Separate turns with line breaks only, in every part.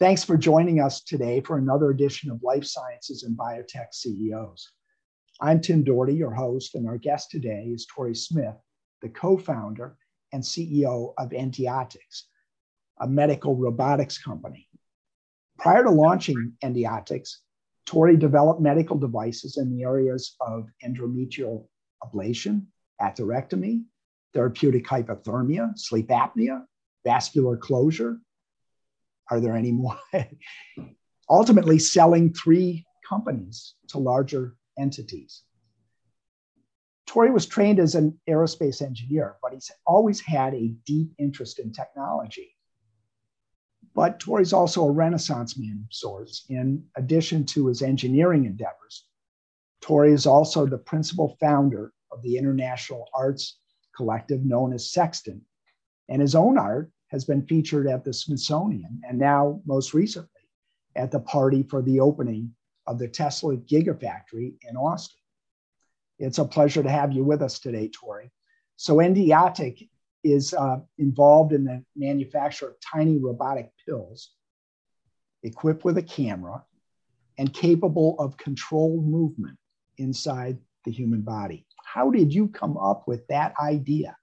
Thanks for joining us today for another edition of Life Sciences and Biotech CEOs. I'm Tim Dougherty, your host, and our guest today is Torrey Smith, the co founder and CEO of Endiatx, a medical robotics company. Prior to launching Endiatx, Torrey developed medical devices in the areas of endometrial ablation, atherectomy, therapeutic hypothermia, sleep apnea, vascular closure. Are there any more? Ultimately, selling three companies to larger entities. Torrey was trained as an aerospace engineer, but he's always had a deep interest in technology. But Torrey's also a renaissance man of sorts. In addition to his engineering endeavors, Torrey is also the principal founder of the international arts collective known as Sextant. And his own art has been featured at the Smithsonian and now, most recently, at the party for the opening of the Tesla Gigafactory in Austin. It's a pleasure to have you with us today, Torrey. So, Endiatx is uh, involved in the manufacture of tiny robotic pills equipped with a camera and capable of controlled movement inside the human body. How did you come up with that idea?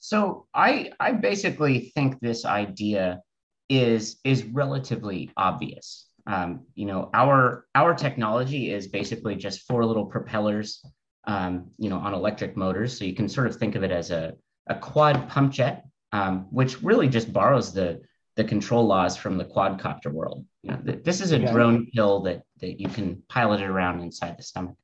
So I I basically think this idea is is relatively obvious. Um, you know, our our technology is basically just four little propellers, um, you know, on electric motors. So you can sort of think of it as a a quad pump jet, um, which really just borrows the the control laws from the quadcopter world. You know, th- this is a okay. drone pill that that you can pilot it around inside the stomach.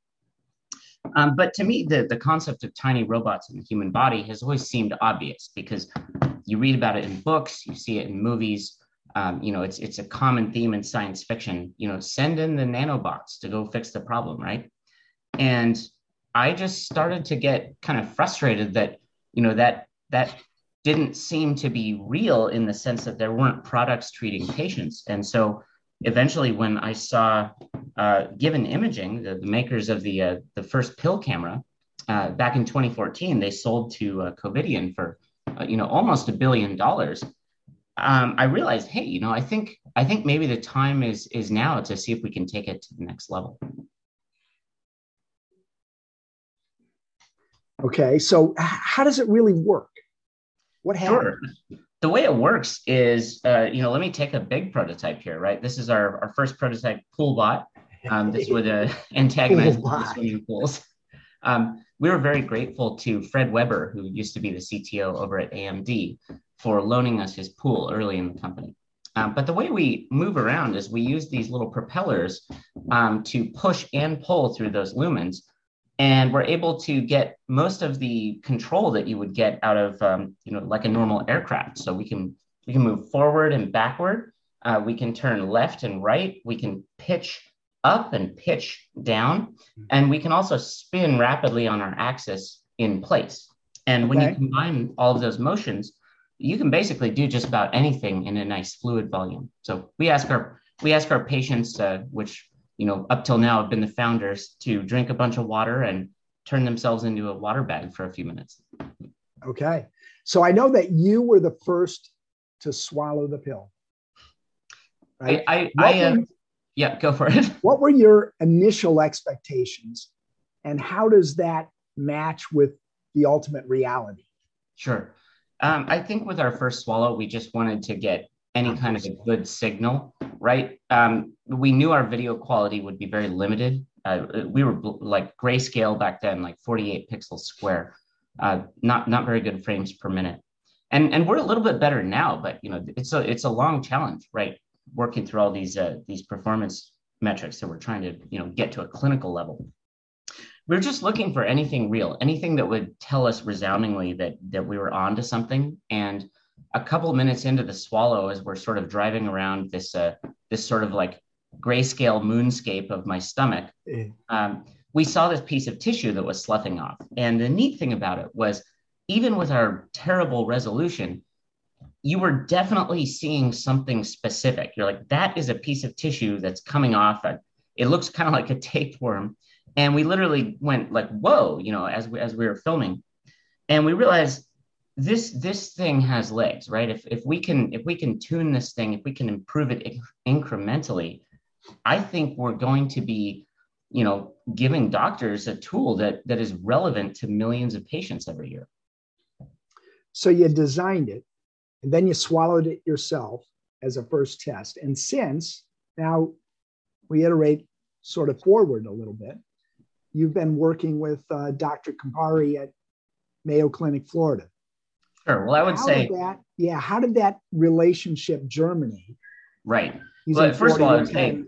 Um, but to me, the, the concept of tiny robots in the human body has always seemed obvious because you read about it in books, you see it in movies. Um, you know, it's it's a common theme in science fiction. You know, send in the nanobots to go fix the problem, right? And I just started to get kind of frustrated that you know that that didn't seem to be real in the sense that there weren't products treating patients, and so eventually, when I saw uh, Given Imaging, the, the, makers of the uh, the first pill camera, uh, back in 2014, they sold to uh, Covidien for uh, you know almost a billion dollars. Um, I realized, hey, you know, I think I think maybe the time is is now to see if we can take it to the next level.
Okay, so how does it really work? What happens?
Sure the way it works is, uh, you know, let me take a big prototype here, right? This is our, our first prototype pool bot. Um, this would uh, antagonize the swimming pools. Um, we were very grateful to Fred Weber, who used to be the CTO over at AMD, for loaning us his pool early in the company. Um, but the way we move around is we use these little propellers um, to push and pull through those lumens and we're able to get most of the control that you would get out of um, you know like a normal aircraft so we can we can move forward and backward uh, we can turn left and right we can pitch up and pitch down and we can also spin rapidly on our axis in place and when okay. you combine all of those motions you can basically do just about anything in a nice fluid volume so we ask our we ask our patients uh, which you know, up till now have been the founders to drink a bunch of water and turn themselves into a water bag for a few minutes.
Okay. So I know that you were the first to swallow the pill.
Right? I, I, I uh, yeah, go for it.
What were your initial expectations and how does that match with the ultimate reality?
Sure. Um, I think with our first swallow, we just wanted to get any kind of a good signal, right? Um, we knew our video quality would be very limited. Uh, we were like grayscale back then, like 48 pixels square, uh, not not very good frames per minute. And and we're a little bit better now, but you know it's a it's a long challenge, right? Working through all these uh, these performance metrics that we're trying to you know get to a clinical level. We're just looking for anything real, anything that would tell us resoundingly that that we were on to something. And a couple of minutes into the swallow as we're sort of driving around this uh, this sort of like grayscale moonscape of my stomach um, we saw this piece of tissue that was sloughing off. And the neat thing about it was even with our terrible resolution you were definitely seeing something specific you're like that is a piece of tissue that's coming off it looks kind of like a tapeworm and we literally went like whoa you know as we, as we were filming and we realized this this thing has legs, right? If if we can if we can tune this thing, if we can improve it incrementally, I think we're going to be, you know, giving doctors a tool that that is relevant to millions of patients every year.
So you designed it, and then you swallowed it yourself as a first test. And since now we iterate sort of forward a little bit, you've been working with uh, Dr. Kumbhari at Mayo Clinic, Florida.
Sure. Well, I would
how
say,
that, yeah. How did that relationship germinate?
Right. Well, first of all, I would say,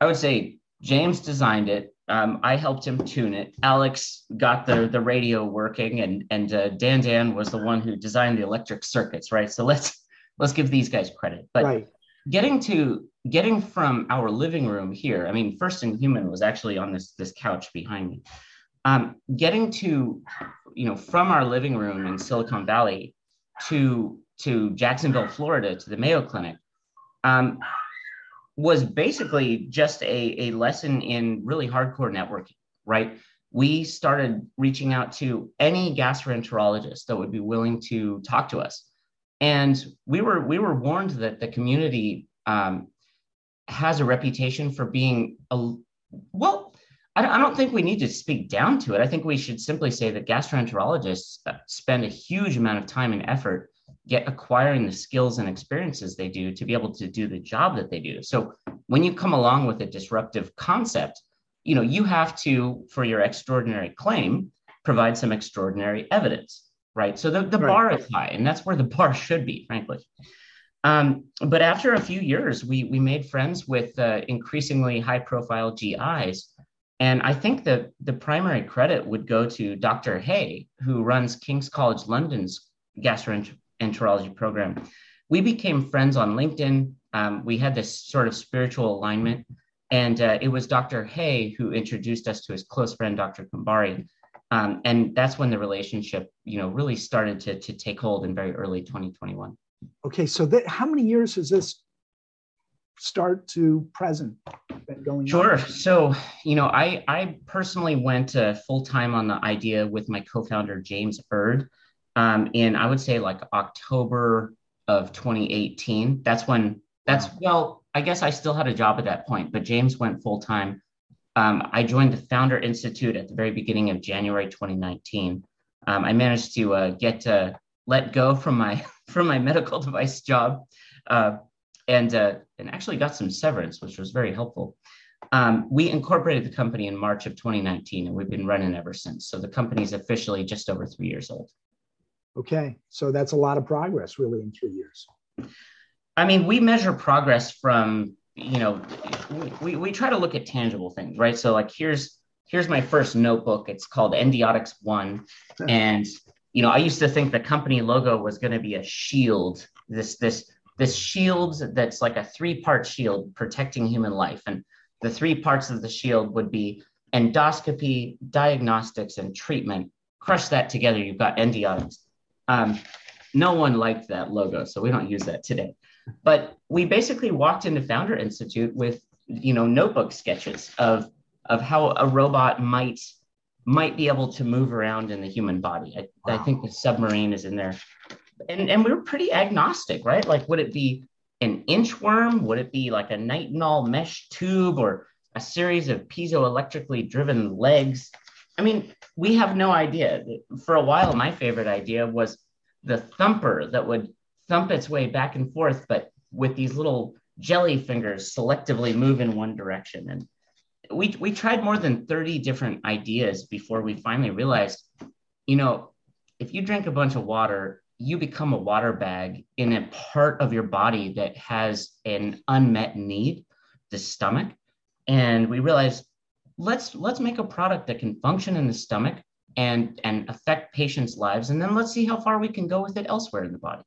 I would say James designed it. Um, I helped him tune it. Alex got the the radio working, and and uh, Dan Dan was the one who designed the electric circuits. Right. So let's let's give these guys credit. But right. getting to getting from our living room here, I mean, First in Human was actually on this this couch behind me. Um, getting to you know from our living room in Silicon Valley to to Jacksonville, Florida, to the Mayo Clinic, um, was basically just a, a lesson in really hardcore networking, right? We started reaching out to any gastroenterologist that would be willing to talk to us, and we were we were warned that the community um, has a reputation for being a well. I don't think we need to speak down to it. I think we should simply say that gastroenterologists uh, spend a huge amount of time and effort get acquiring the skills and experiences they do to be able to do the job that they do. So when you come along with a disruptive concept, you know, you have to, for your extraordinary claim, provide some extraordinary evidence, right? So the, the right. bar is high, and that's where the bar should be, frankly. Um, but after a few years, we we made friends with uh, increasingly high profile GIs. And I think that the primary credit would go to Dr. Hay, who runs King's College London's gastroenterology enterology program. We became friends on LinkedIn. Um, we had this sort of spiritual alignment. And uh, it was Dr. Hay who introduced us to his close friend, Dr. Kumbhari. Um, and that's when the relationship, you know, really started to, to take hold in very early 2021.
Okay, so that, how many years has this start to present been going
sure. on? So, you know, I I personally went uh, full time on the idea with my co-founder James Erd um, in I would say like October of 2018. That's when that's well, I guess I still had a job at that point, but James went full time. Um, I joined the Founder Institute at the very beginning of January 2019. Um, I managed to uh, get to let go from my from my medical device job, uh, and uh, and actually got some severance, which was very helpful. Um, we incorporated the company in March of 2019, and we've been running ever since. So the company is officially just over three years old.
Okay, so that's a lot of progress, really, in three years.
I mean, we measure progress from you know, we, we try to look at tangible things, right? So like here's here's my first notebook. It's called Endiatx One, and you know, I used to think the company logo was going to be a shield. This this this shield that's like a three part shield protecting human life, and the three parts of the shield would be endoscopy, diagnostics, and treatment. Crush that together, you've got Endiatx. Um, no one liked that logo, so we don't use that today. But we basically walked into Founder Institute with you know notebook sketches of of how a robot might might be able to move around in the human body. I, wow. I think the submarine is in there, and and we were pretty agnostic, right? Like, would it be an inchworm? Would it be like a nitinol mesh tube or a series of piezoelectrically driven legs? I mean, we have no idea. For a while, my favorite idea was the thumper that would thump its way back and forth, but with these little jelly fingers selectively move in one direction. And we, we tried more than 30 different ideas before we finally realized, you know, if you drink a bunch of water, you become a water bag in a part of your body that has an unmet need, the stomach. And we realized let's let's make a product that can function in the stomach and and affect patients' lives, and then let's see how far we can go with it elsewhere in the body.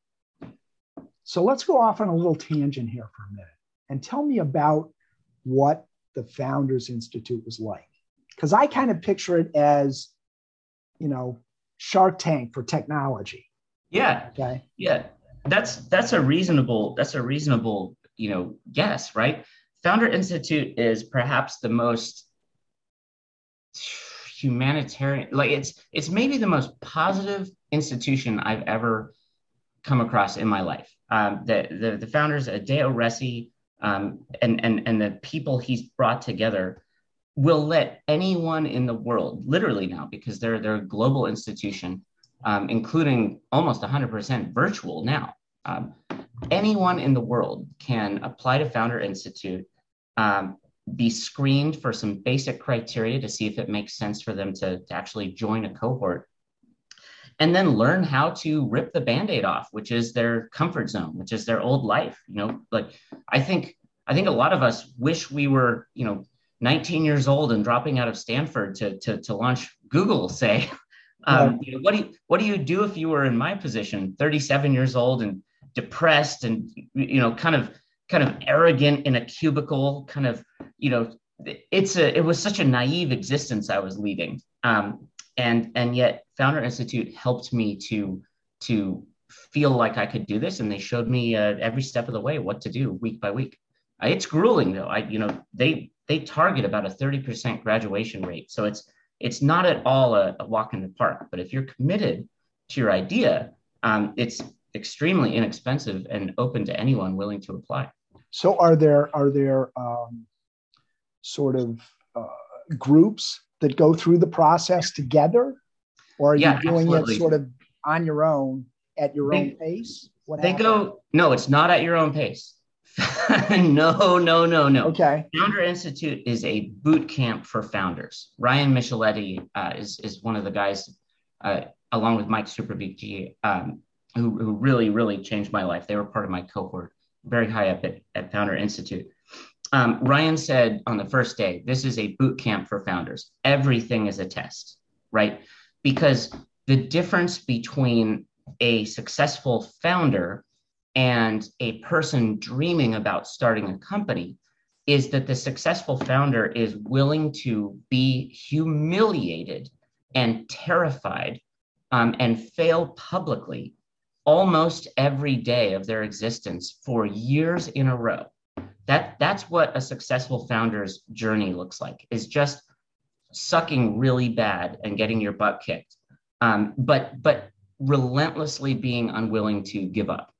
So let's go off on a little tangent here for a minute and tell me about what the Founders Institute was like. Because I kind of picture it as, you know, Shark Tank for technology.
Yeah. Okay. Yeah. That's that's a reasonable that's a reasonable you know guess, right? Founder Institute is perhaps the most humanitarian like it's it's maybe the most positive institution I've ever come across in my life. Um, the, the, the founders, Adeo Ressi, um, and, and, and the people he's brought together will let anyone in the world, literally now, because they're, they're a global institution, um, including almost 100% virtual now. Um, anyone in the world can apply to Founder Institute, um, be screened for some basic criteria to see if it makes sense for them to, to actually join a cohort. And then learn how to rip the band-aid off which is their comfort zone which is their old life you know? Like i think i think a lot of us wish we were you know 19 years old and dropping out of stanford to to, to launch google say. Um, you know, what do you what do you do if you were in my position 37 years old and depressed and you know kind of kind of arrogant in a cubicle kind of you know it's a it was such a naive existence i was leading um, and and yet founder institute helped me to to feel like i could do this and they showed me uh, every step of the way what to do week by week. Uh, it's grueling though. I you know they they target about a 30% graduation rate. So it's it's not at all a, a walk in the park. But if you're committed to your idea um, it's extremely inexpensive and open to anyone willing to apply
so are there are there um, sort of uh, groups that go through the process together, or are yeah, you doing absolutely. it sort of on your own at your they, own pace?
What they happened? go no, it's not at your own pace. no, no, no, no.
Okay.
Founder Institute is a boot camp for founders. Ryan Micheletti uh, is is one of the guys, uh, along with Mike Superbig, um, who who really really changed my life. They were part of my cohort, very high up at, at Founder Institute. Um, Ryan said on the first day, this is a boot camp for founders. Everything is a test, right? Because the difference between a successful founder and a person dreaming about starting a company is that the successful founder is willing to be humiliated and terrified um, and fail publicly almost every day of their existence for years in a row. That that's what a successful founder's journey looks like is just sucking really bad and getting your butt kicked. Um, but but relentlessly being unwilling to give up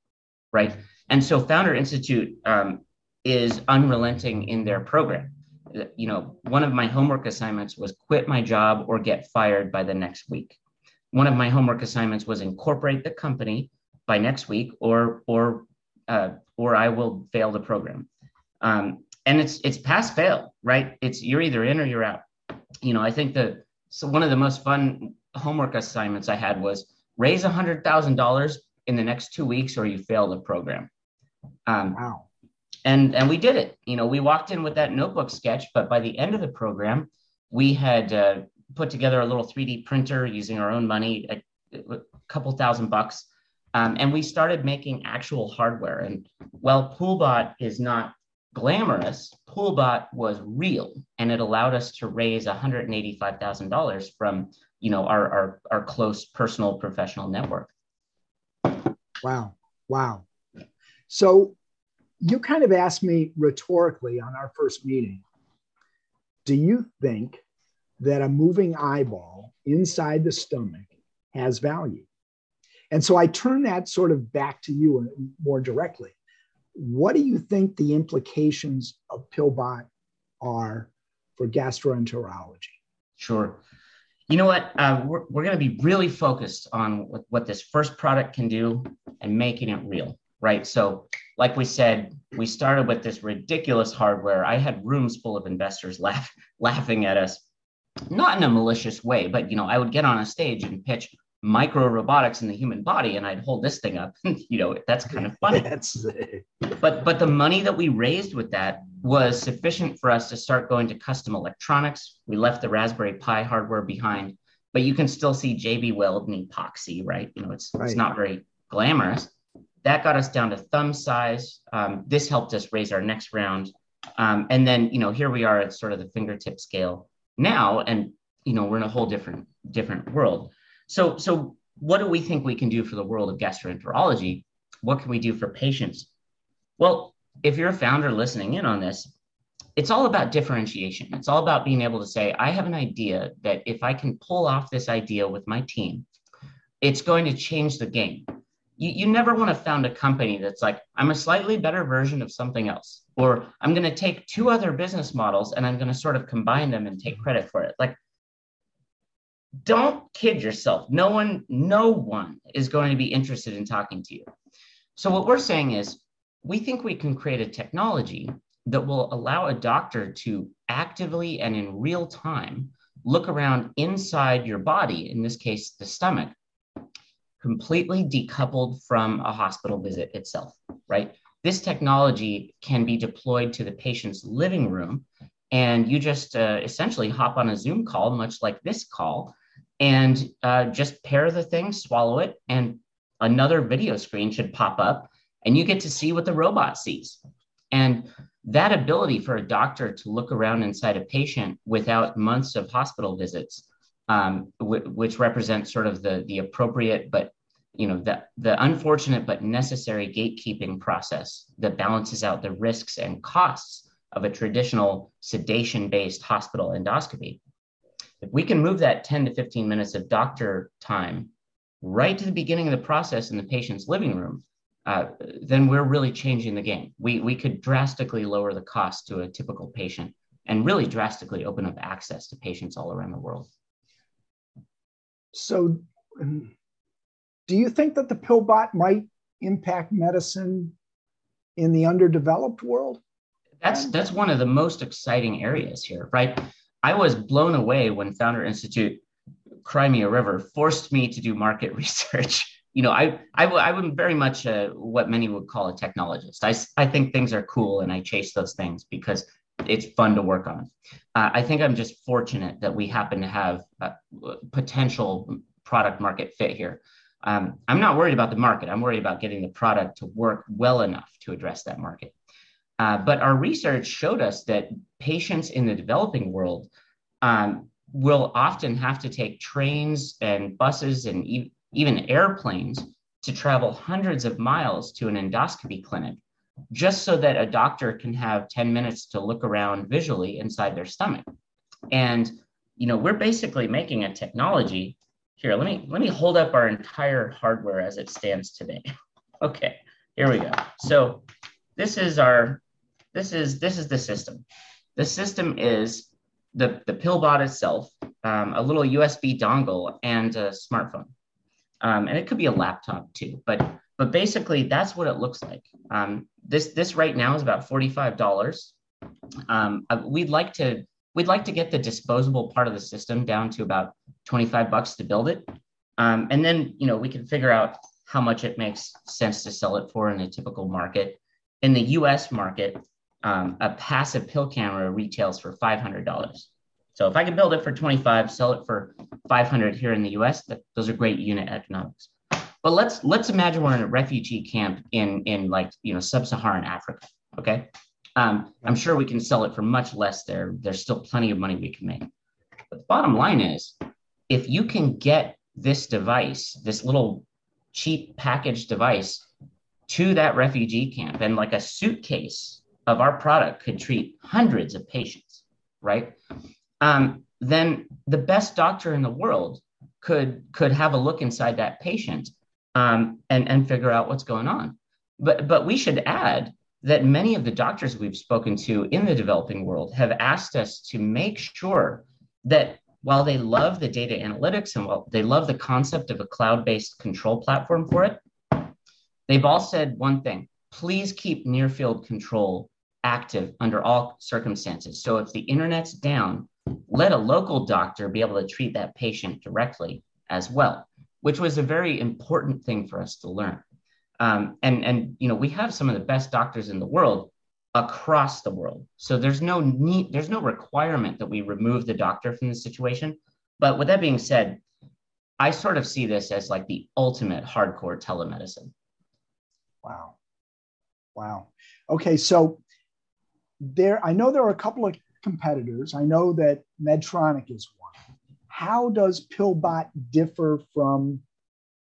right? And so founder institute um, is unrelenting in their program. You know one of my homework assignments was quit my job or get fired by the next week one of my homework assignments was incorporate the company by next week or or uh, or i will fail the program um, and it's it's pass fail, right? It's you're either in or you're out. You know, I think that so one of the most fun homework assignments I had was raise a hundred thousand dollars in the next two weeks, or you fail the program. Um, wow. And and we did it. You know, we walked in with that notebook sketch, but by the end of the program, we had uh, put together a little 3D printer using our own money, a, a couple thousand bucks. Um, and we started making actual hardware. And while Poolbot is not glamorous, Poolbot was real, and it allowed us to raise $185,000 from you know our, our our close personal professional network.
Wow, wow. So you kind of asked me rhetorically on our first meeting, do you think that a moving eyeball inside the stomach has value? And so I turn that sort of back to you more directly. What do you think the implications of Pillbot are for gastroenterology?
Sure. You know what? Uh, we're we're going to be really focused on what, what this first product can do and making it real, right? So, like we said, we started with this ridiculous hardware. I had rooms full of investors laugh, laughing at us, not in a malicious way, but you know, I would get on a stage and pitch micro robotics in the human body and I'd hold this thing up. you know, that's kind of funny. but but the money that we raised with that was sufficient for us to start going to custom electronics. We left the Raspberry Pi hardware behind, but you can still see JB Weld and epoxy, right? You know, it's right. it's not very glamorous. That got us down to thumb size. Um, this helped us raise our next round. Um, and then, you know, here we are at sort of the fingertip scale now, and you know, we're in a whole different different world. So, so what do we think we can do for the world of gastroenterology? What can we do for patients? Well, if you're a founder listening in on this, it's all about differentiation. It's all about being able to say, I have an idea that if I can pull off this idea with my team, it's going to change the game. You, you never want to found a company that's like, I'm a slightly better version of something else, or I'm going to take two other business models and I'm going to sort of combine them and take credit for it. Like, don't kid yourself. No one, no one is going to be interested in talking to you. So what we're saying is we think we can create a technology that will allow a doctor to actively and in real time look around inside your body, in this case, the stomach, completely decoupled from a hospital visit itself, right? This technology can be deployed to the patient's living room, and you just uh, essentially hop on a Zoom call, much like this call, and uh, just pair the thing, swallow it, and another video screen should pop up, and you get to see what the robot sees. And that ability for a doctor to look around inside a patient without months of hospital visits, um, w- which represents sort of the, the appropriate but you know the, the unfortunate but necessary gatekeeping process that balances out the risks and costs of a traditional sedation based hospital endoscopy if we can move that 10 to 15 minutes of doctor time right to the beginning of the process in the patient's living room uh, then we're really changing the game. We, we could drastically lower the cost to a typical patient and really drastically open up access to patients all around the world.
So, um, do you think that the pillbot might impact medicine in the underdeveloped world?
That's that's one of the most exciting areas here, right? I was blown away when Founder Institute Crimea River forced me to do market research you know, I, I, am very much uh, what many would call a technologist. I, I think things are cool and I chase those things because it's fun to work on. Uh, I think I'm just fortunate that we happen to have a potential product market fit here. Um, I'm not worried about the market. I'm worried about getting the product to work well enough to address that market. Uh, but our research showed us that patients in the developing world um, will often have to take trains and buses and e- even airplanes, to travel hundreds of miles to an endoscopy clinic just so that a doctor can have 10 minutes to look around visually inside their stomach. And you know, we're basically making a technology here. Let me let me hold up our entire hardware as it stands today. okay, here we go. So this is our this is this is the system. The system is the the pillbot itself, um, a little USB dongle, and a smartphone um, and it could be a laptop too. But but basically, that's what it looks like. Um, this this right now is about forty five dollars. Um, we'd like to we'd like to get the disposable part of the system down to about twenty five bucks to build it, um, and then you know we can figure out how much it makes sense to sell it for in a typical market. In the U.S. market, um, a passive pill camera retails for five hundred dollars. So if I can build it for 25, sell it for 500 here in the US, that, those are great unit economics. But let's let's imagine we're in a refugee camp in in like you know sub-Saharan Africa. Okay, um, I'm sure we can sell it for much less there. There's still plenty of money we can make. But the bottom line is, if you can get this device, this little cheap packaged device, to that refugee camp, and like a suitcase of our product could treat hundreds of patients, right? um, then the best doctor in the world could could have a look inside that patient um, and and figure out what's going on. But but we should add that many of the doctors we've spoken to in the developing world have asked us to make sure that while they love the data analytics and while they love the concept of a cloud-based control platform for it, they've all said one thing: please keep near field control active under all circumstances. So if the internet's down, let a local doctor be able to treat that patient directly as well, which was a very important thing for us to learn. Um, and and you know we have some of the best doctors in the world across the world, so there's no need, there's no requirement that we remove the doctor from the situation. But with that being said, I sort of see this as like the ultimate hardcore telemedicine.
Wow, wow. Okay, so there, I know there are a couple of competitors. I know that Medtronic is. How does Pillbot differ from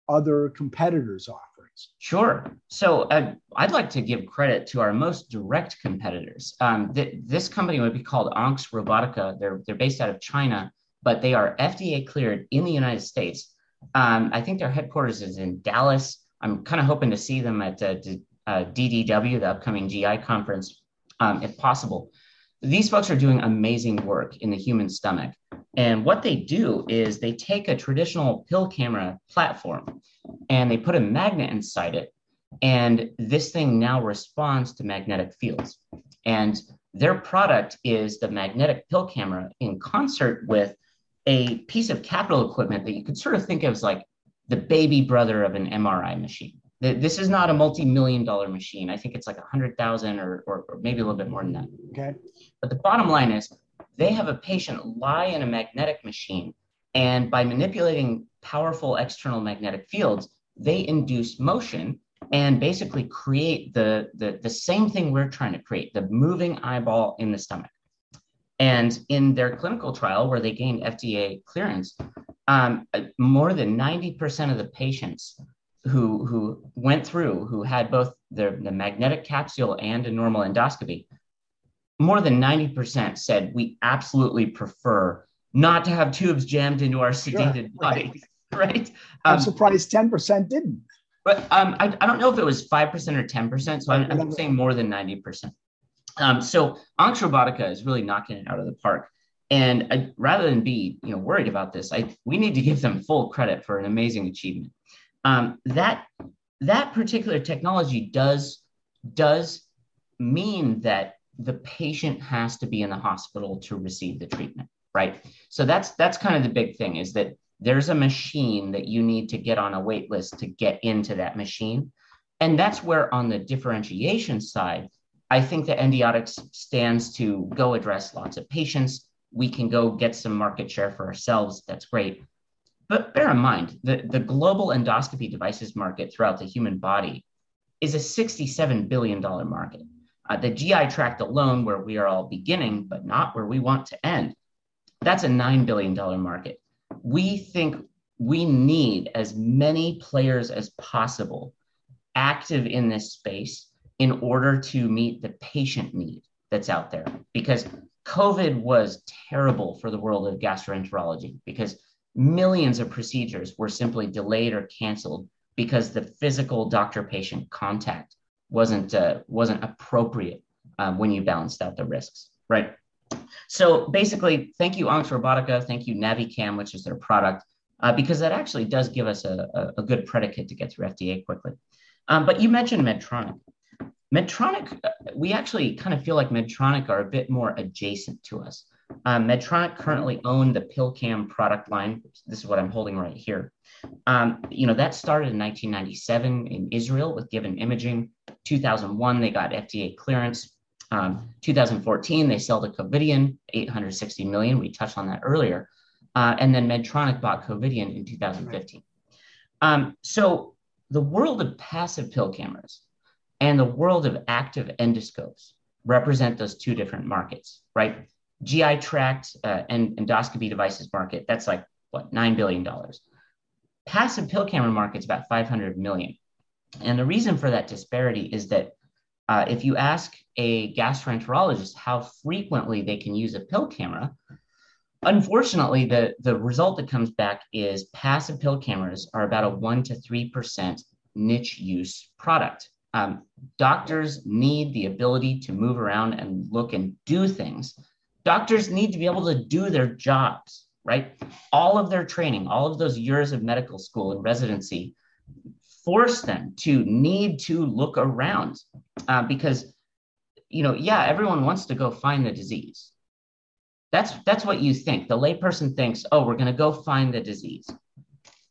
other competitors' offerings?
Sure. So uh, I'd like to give credit to our most direct competitors. Um, th- this company would be called AnX Robotica. They're, they're based out of China, but they are FDA cleared in the United States. Um, I think their headquarters is in Dallas. I'm kind of hoping to see them at uh, uh, DDW, the upcoming GI conference, um, if possible. These folks are doing amazing work in the human stomach. And what they do is they take a traditional pill camera platform and they put a magnet inside it. And this thing now responds to magnetic fields. And their product is the magnetic pill camera in concert with a piece of capital equipment that you could sort of think of as like the baby brother of an MRI machine. This is not a multi-million dollar machine. I think it's like a hundred thousand or, or, or maybe a little bit more than that.
Okay.
But the bottom line is they have a patient lie in a magnetic machine, and by manipulating powerful external magnetic fields, they induce motion and basically create the, the, the same thing we're trying to create the moving eyeball in the stomach. And in their clinical trial, where they gained FDA clearance, um, more than 90% of the patients who, who went through, who had both the, the magnetic capsule and a normal endoscopy, more than 90% said we absolutely prefer not to have tubes jammed into our sedated bodies. Right.
I'm um, surprised 10% didn't.
But um, I, I don't know if it was 5% or 10%. So I'm, I'm saying more than 90%. Um, so AnX Robotica is really knocking it out of the park. And I, rather than be you know worried about this, I we need to give them full credit for an amazing achievement. Um, that that particular technology does does mean that the patient has to be in the hospital to receive the treatment, right? So that's that's kind of the big thing is that there's a machine that you need to get on a wait list to get into that machine. And that's where on the differentiation side, I think that Endiatx stands to go address lots of patients. We can go get some market share for ourselves. That's great. But bear in mind, the, the global endoscopy devices market throughout the human body is a $67 billion market. Uh, the GI tract alone, where we are all beginning, but not where we want to end, that's a $9 billion market. We think we need as many players as possible active in this space in order to meet the patient need that's out there. Because COVID was terrible for the world of gastroenterology because millions of procedures were simply delayed or canceled because the physical doctor patient contact wasn't uh, wasn't appropriate um, when you balanced out the risks right? So basically thank you AnX Robotica. Thank you navicam which is their product uh, because that actually does give us a, a, a, good predicate to get through fda quickly. Um, but you mentioned medtronic. Medtronic, we actually kind of feel like Medtronic are a bit more adjacent to us. Um, Medtronic currently own the PillCam product line. This is what I'm holding right here. Um, you know, that started in 1997 in Israel with Given Imaging. 2001, they got FDA clearance. Um, 2014, they sold to Covidien, 860 million. We touched on that earlier. Uh, and then Medtronic bought Covidien in 2015. Um, so the world of passive pill cameras and the world of active endoscopes represent those two different markets, right? GI tract uh, and endoscopy devices market, that's like what, $9 billion. Passive pill camera market's about 500 million. And the reason for that disparity is that uh, if you ask a gastroenterologist how frequently they can use a pill camera, unfortunately, the, the result that comes back is passive pill cameras are about a 1% to 3% niche use product. Um, doctors need the ability to move around and look and do things. Doctors need to be able to do their jobs, right? All of their training, all of those years of medical school and residency force them to need to look around uh, because, you know, yeah, everyone wants to go find the disease. That's that's what you think. The layperson thinks, oh, we're going to go find the disease.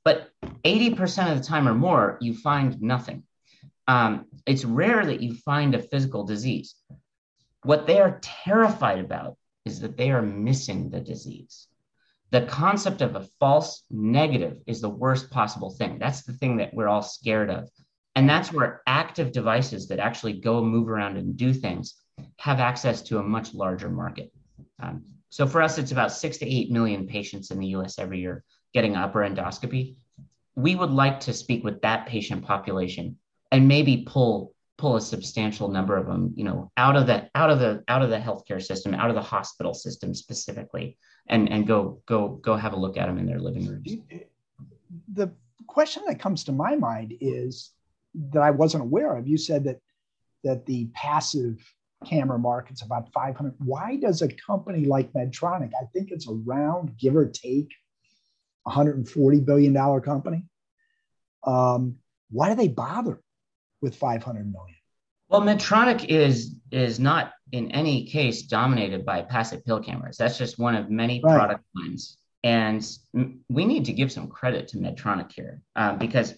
But 80% of the time or more, you find nothing um, it's rare that you find a physical disease. What they are terrified about is that they are missing the disease. The concept of a false negative is the worst possible thing. That's the thing that we're all scared of. And that's where active devices that actually go move around and do things have access to a much larger market. Um, so for us, it's about six to eight million patients in the US every year getting upper endoscopy. We would like to speak with that patient population and maybe pull pull a substantial number of them you know out of the out of the out of the healthcare system out of the hospital system specifically and and go go go have a look at them in their living rooms
the question that comes to my mind is that I wasn't aware of. You said that that the passive camera market's about 500. Why does a company like Medtronic, I think it's around give or take 140 billion dollar company, um, why do they bother with 500 million?
Well, Medtronic is is not in any case dominated by passive pill cameras. That's just one of many right. product lines, and we need to give some credit to Medtronic here uh, because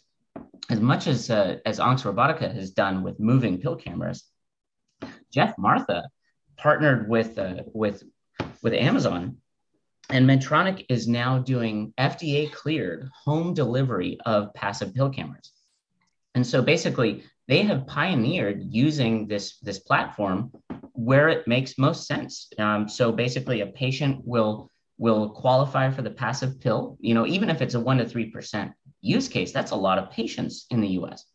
as much as uh, as AnX Robotica has done with moving pill cameras, Geoff Martha partnered with uh, with with Amazon, and Medtronic is now doing FDA cleared home delivery of passive pill cameras. And so basically, they have pioneered using this this platform where it makes most sense. Um, so basically, a patient will will qualify for the passive pill. You know, even if it's a one to three percent use case, that's a lot of patients in the U.S.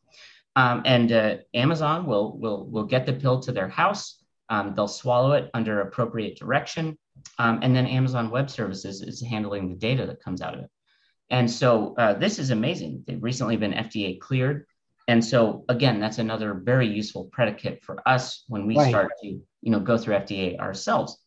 Um, and uh, Amazon will will will get the pill to their house. Um, they'll swallow it under appropriate direction, um, and then Amazon Web Services is handling the data that comes out of it. And so uh, this is amazing. They've recently been FDA cleared. And so again, that's another very useful predicate for us when we right. start to, you know, go through FDA ourselves.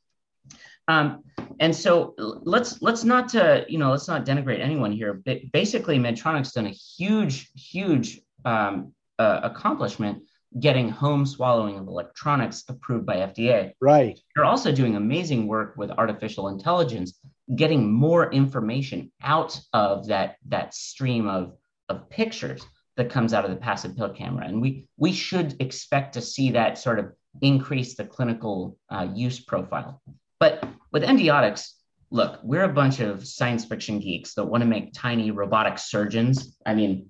Um, and so let's let's not to you know let's not denigrate anyone here. But basically, Medtronic's done a huge huge um, uh, accomplishment getting home swallowing of electronics approved by FDA.
Right.
You're also doing amazing work with artificial intelligence, getting more information out of that that stream of of pictures that comes out of the passive pill camera. And we, we should expect to see that sort of increase the clinical uh, use profile. But with Endiatx, look, we're a bunch of science fiction geeks that want to make tiny robotic surgeons. I mean,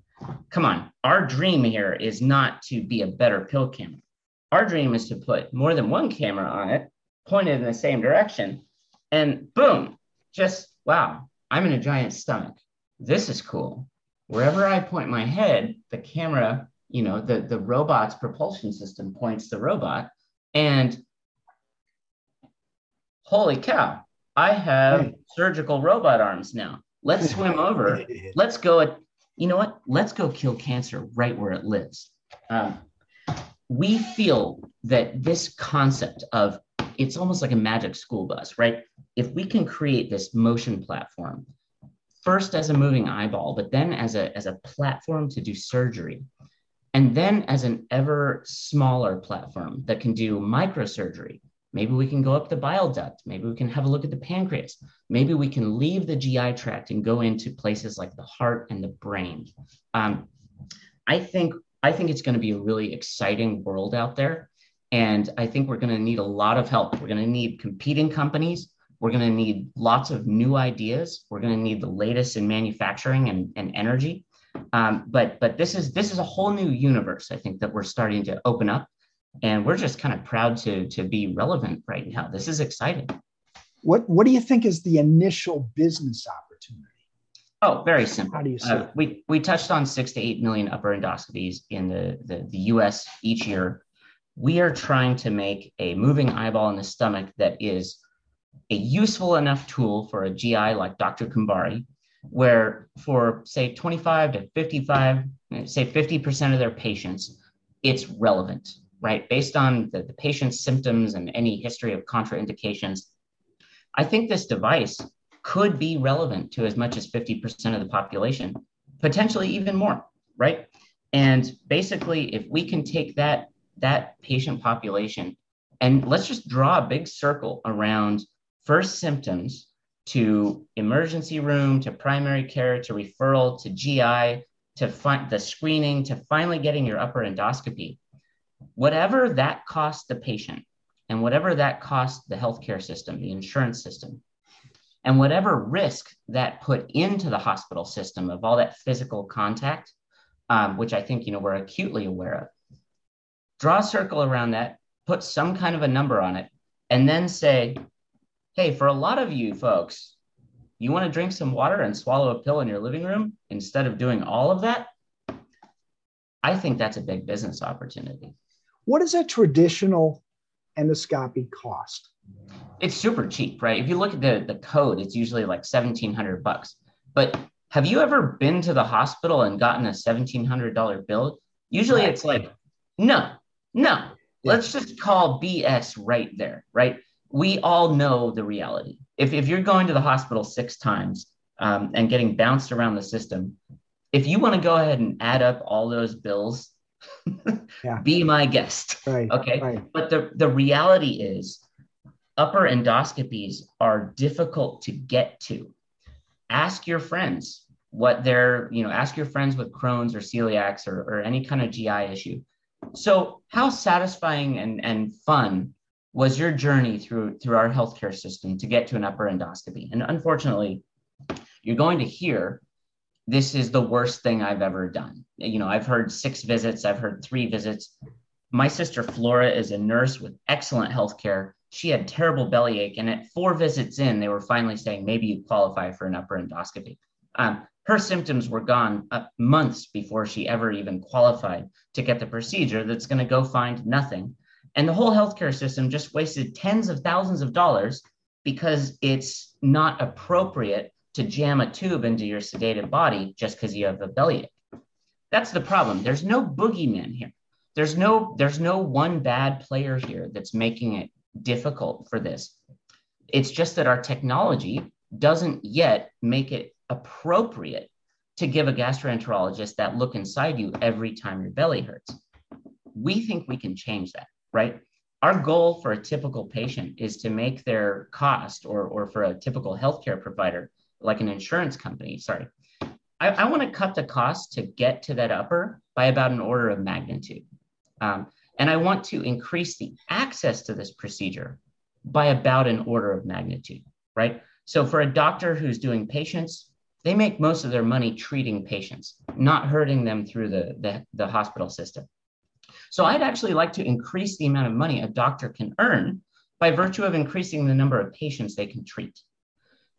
come on, our dream here is not to be a better pill camera. Our dream is to put more than one camera on it, pointed in the same direction, and boom, just wow, I'm in a giant stomach. This is cool wherever I point my head, the camera, you know, the, the robot's propulsion system points the robot. And holy cow, I have surgical robot arms now. Let's swim over. Let's go at, you know what? Let's go kill cancer right where it lives. Um, we feel that this concept of it's almost like a magic school bus, right? If we can create this motion platform first as a moving eyeball, but then as a, as a platform to do surgery. And then as an ever smaller platform that can do microsurgery. Maybe we can go up the bile duct. Maybe we can have a look at the pancreas. Maybe we can leave the GI tract and go into places like the heart and the brain. Um, I think I think it's going to be a really exciting world out there, and I think we're going to need a lot of help. We're going to need competing companies we're going to need lots of new ideas. We're going to need the latest in manufacturing and, and energy. Um, but but this is this is a whole new universe. I think that we're starting to open up, and we're just kind of proud to to be relevant right now. This is exciting.
What what do you think is the initial business opportunity?
Oh, very simple.
How do you see uh,
We we touched on six to eight million upper endoscopies in the, the the U.S. each year. We are trying to make a moving eyeball in the stomach that is a useful enough tool for a GI like Dr. Kumbhari, where for say 25 to 55, say 50% of their patients, it's relevant, right? Based on the, the patient's symptoms and any history of contraindications. I think this device could be relevant to as much as 50% of the population, potentially even more, right? And basically, if we can take that, that patient population and let's just draw a big circle around first symptoms to emergency room to primary care to referral to GI to find the screening to finally getting your upper endoscopy, whatever that costs the patient and whatever that costs the healthcare system, the insurance system, and whatever risk that put into the hospital system of all that physical contact, um, which I think you know we're acutely aware of. Draw a circle around that, put some kind of a number on it, and then say, hey, for a lot of you folks, you want to drink some water and swallow a pill in your living room instead of doing all of that? I think that's a big business opportunity.
What does a traditional endoscopy cost?
It's super cheap, right? If you look at the, the code, it's usually like 1700 bucks. But have you ever been to the hospital and gotten a $1,700 bill? Usually it's like, no, no, yeah. let's just call BS right there, right? We all know the reality. If, if you're going to the hospital six times um, and getting bounced around the system, if you want to go ahead and add up all those bills, yeah. be my guest. Right, okay. Right. But the, the reality is, upper endoscopies are difficult to get to. Ask your friends what they're, you know, ask your friends with Crohn's or celiacs or, or any kind of GI issue. So, how satisfying and, and fun was your journey through through our healthcare system to get to an upper endoscopy? And unfortunately, you're going to hear this is the worst thing I've ever done. You know, I've heard six visits, I've heard three visits. My sister Flora is a nurse with excellent healthcare. She had terrible bellyache, and at four visits in, they were finally saying maybe you qualify for an upper endoscopy. Um, her symptoms were gone uh, months before she ever even qualified to get the procedure that's going to go find nothing. And the whole healthcare system just wasted tens of thousands of dollars because it's not appropriate to jam a tube into your sedated body just because you have a bellyache. That's the problem. There's no boogeyman here. There's no there's no one bad player here that's making it difficult for this. It's just that our technology doesn't yet make it appropriate to give a gastroenterologist that look inside you every time your belly hurts. We think we can change that, right? Our goal for a typical patient is to make their cost, or, or for a typical healthcare provider, like an insurance company, sorry, I, I want to cut the cost to get to that upper by about an order of magnitude. Um, and I want to increase the access to this procedure by about an order of magnitude, right? So for a doctor who's doing patients, they make most of their money treating patients, not hurting them through the, the, the hospital system. So I'd actually like to increase the amount of money a doctor can earn by virtue of increasing the number of patients they can treat.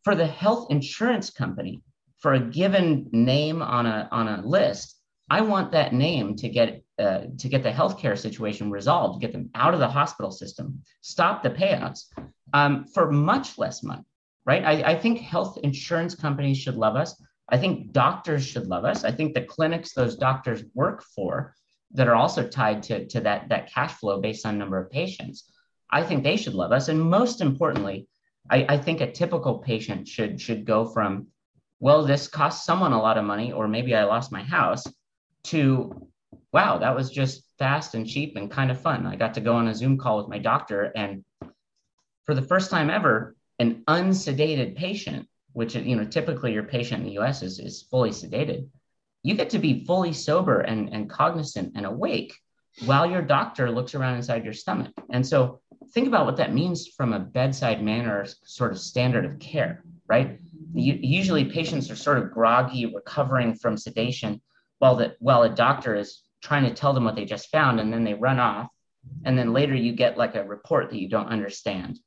For the health insurance company for a given name on a on a list i want that name to get uh, to get the healthcare situation resolved get them out of the hospital system stop the payouts um, for much less money right? I, I think health insurance companies should love us. I think doctors should love us. I think the clinics those doctors work for that are also tied to, to that, that cash flow based on number of patients i think they should love us and most importantly I, I think a typical patient should should go from, well, this cost someone a lot of money, or maybe I lost my house, to wow, that was just fast and cheap and kind of fun. I got to go on a Zoom call with my doctor, and for the first time ever, an unsedated patient, which you know typically your patient in the U.S. is is fully sedated, you get to be fully sober and and cognizant and awake while your doctor looks around inside your stomach. And so think about what that means from a bedside manner sort of standard of care, right? Usually patients are sort of groggy, recovering from sedation, while the while a doctor is trying to tell them what they just found, and then they run off, and then later you get like a report that you don't understand,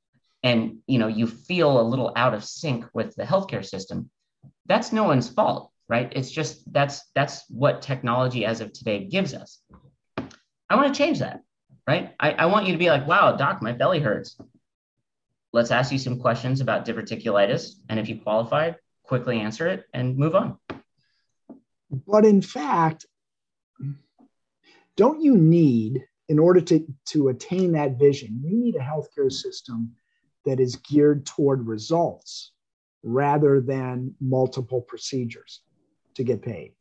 and you know you feel a little out of sync with the healthcare system. That's no one's fault, right? It's just that's that's what technology as of today gives us. I want to change that right? I, I want you to be like, wow, doc, my belly hurts. Let's ask you some questions about diverticulitis. And if you qualified, quickly answer it and move on.
But in fact, don't you need, in order to, to attain that vision, you need a healthcare system that is geared toward results rather than multiple procedures to get paid.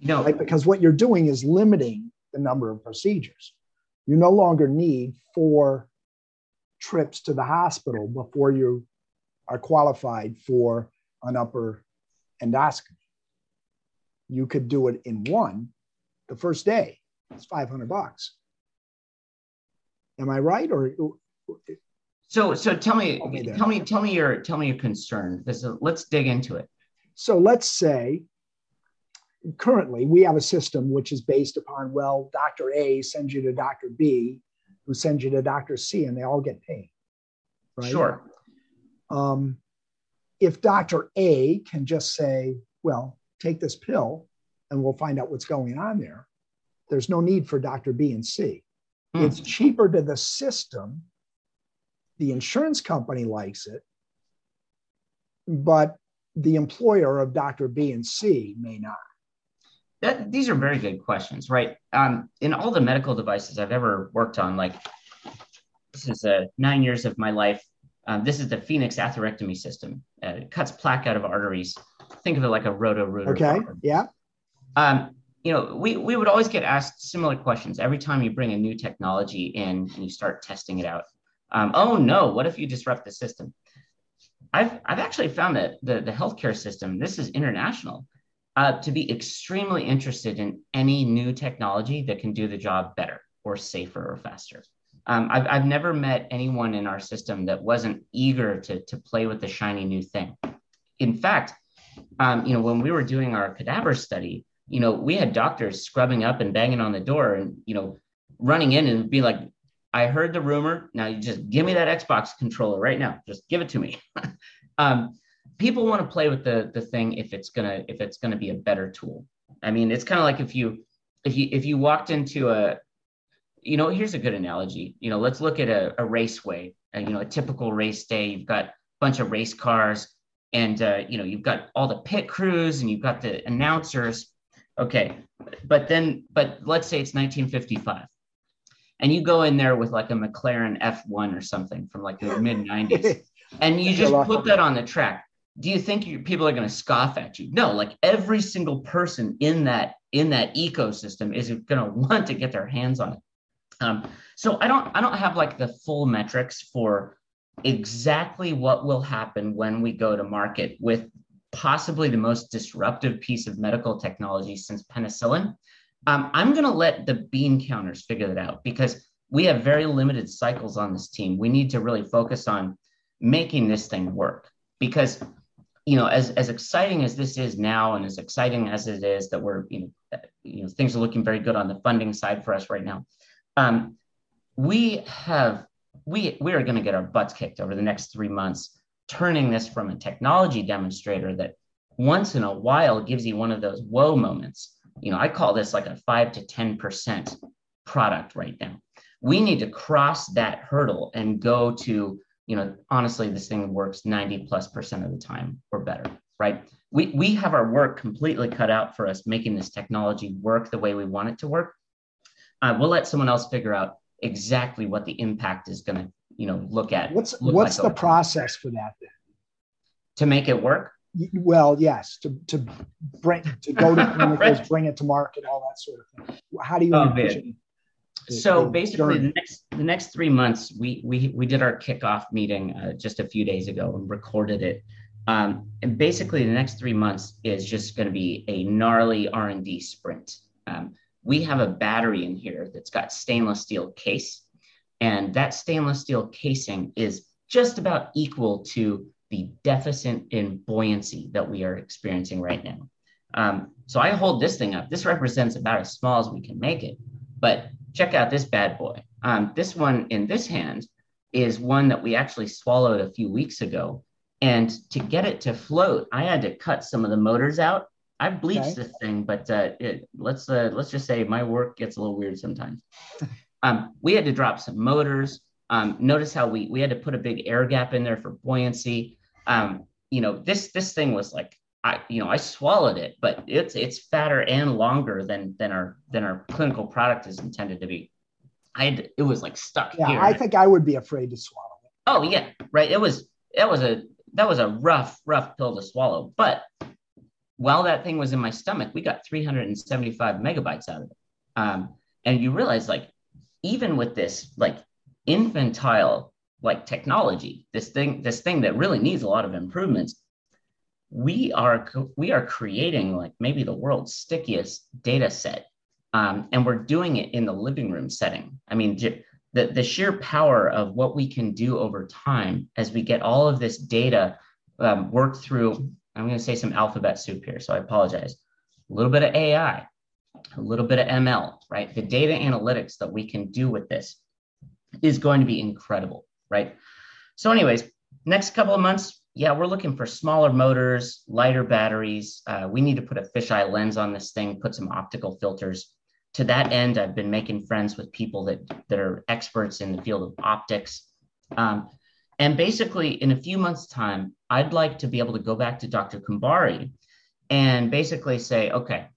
Know, right? because what you're doing is limiting the number of procedures. You no longer need four trips to the hospital before you are qualified for an upper endoscopy. You could do it in one the first day. It's 500 bucks. Am I right? Or
so so tell me tell me tell me your tell me your concern. This is, let's dig into it.
So let's say currently we have a system which is based upon well dr a sends you to dr b who sends you to dr c and they all get paid
right? Sure.
Um, if dr a can just say well take this pill and we'll find out what's going on there there's no need for dr b and c. Hmm. it's cheaper to the system. The insurance company likes it but the employer of Dr. B and C may not?
That, these are very good questions, right? Um, in all the medical devices I've ever worked on, like this is uh, nine years of my life. Um, this is the Phoenix atherectomy system. Uh, it cuts plaque out of arteries. Think of it like a roto rooter.
Okay. Yeah.
Um, you know, we, we would always get asked similar questions every time you bring a new technology in and you start testing it out. Um, oh no, what if you disrupt the system? I've, I've actually found that the, the healthcare system, this is international, uh, to be extremely interested in any new technology that can do the job better or safer or faster. Um, I've, I've never met anyone in our system that wasn't eager to, to play with the shiny new thing. In fact, um, you know, when we were doing our cadaver study, you know, we had doctors scrubbing up and banging on the door and, you know, running in and be like, I heard the rumor. Now you just give me that Xbox controller right now. Just give it to me. um, people want to play with the the thing if it's gonna if it's gonna be a better tool. I mean, it's kind of like if you if you if you walked into a you know, here's a good analogy. You know, let's look at a, a raceway. Uh, you know, a typical race day. You've got a bunch of race cars, and uh, you know, you've got all the pit crews, and you've got the announcers. Okay, but then, but let's say it's 1955, and you go in there with like a McLaren F1 or something from like the mid 90s, and you just put that on the track. Do you think you, people are going to scoff at you? No, like every single person in that in that ecosystem is going to want to get their hands on it. Um, so I don't I don't have like the full metrics for exactly what will happen when we go to market with possibly the most disruptive piece of medical technology since penicillin. Um, I'm going to let the bean counters figure that out because we have very limited cycles on this team. We need to really focus on making this thing work because you know as as exciting as this is now and as exciting as it is that we're you know you know things are looking very good on the funding side for us right now um, we have we we are going to get our butts kicked over the next three months, turning this from a technology demonstrator that once in a while gives you one of those whoa moments. You know, I call this like a five to ten percent product right now. We need to cross that hurdle and go to you know honestly this thing works 90 plus percent of the time or better right we we have our work completely cut out for us making this technology work the way we want it to work uh, we'll let someone else figure out exactly what the impact is going to, you know, look at.
What's
look
what's like the process for that then?
To make it work?
Well, yes, to to bring to go to clinicals, right. bring it to market, all that sort of thing. How do you
oh, envision? So the basically, the next the next three months, we we we did our kickoff meeting uh, just a few days ago and recorded it. Um, and basically, the next three months is just going to be a gnarly R and D sprint. Um, we have a battery in here that's got stainless steel case. And that stainless steel casing is just about equal to the deficit in buoyancy that we are experiencing right now. Um, so I hold this thing up. This represents about as small as we can make it. But check out this bad boy. Um, this one in this hand is one that we actually swallowed a few weeks ago. And to get it to float, I had to cut some of the motors out I bleached okay. this thing, but uh, it, let's uh, let's just say my work gets a little weird sometimes. um, we had to drop some motors. Um, notice how we we had to put a big air gap in there for buoyancy. Um, you know, this this thing was like I you know I swallowed it, but it's it's fatter and longer than than our than our clinical product is intended to be. I had it was like stuck
yeah,
here.
I think I would be afraid to swallow it.
Oh yeah, right. It was that was a that was a rough rough pill to swallow, but while that thing was in my stomach, we got 375 megabytes out of it. Um, and you realize, like, even with this, like, infantile, like, technology, this thing, this thing that really needs a lot of improvements, we are we are creating like maybe the world's stickiest data set, um, and we're doing it in the living room setting. I mean, the the sheer power of what we can do over time as we get all of this data um, worked through I'm going to say some alphabet soup here, so I apologize. A little bit of AI, a little bit of ML, right? The data analytics that we can do with this is going to be incredible, right? So, anyways, next couple of months, yeah, we're looking for smaller motors, lighter batteries. Uh, we need to put a fisheye lens on this thing, put some optical filters. To that end, I've been making friends with people that, that are experts in the field of optics. Um, And basically, in a few months' time, I'd like to be able to go back to Dr. Kumbhari and basically say, okay,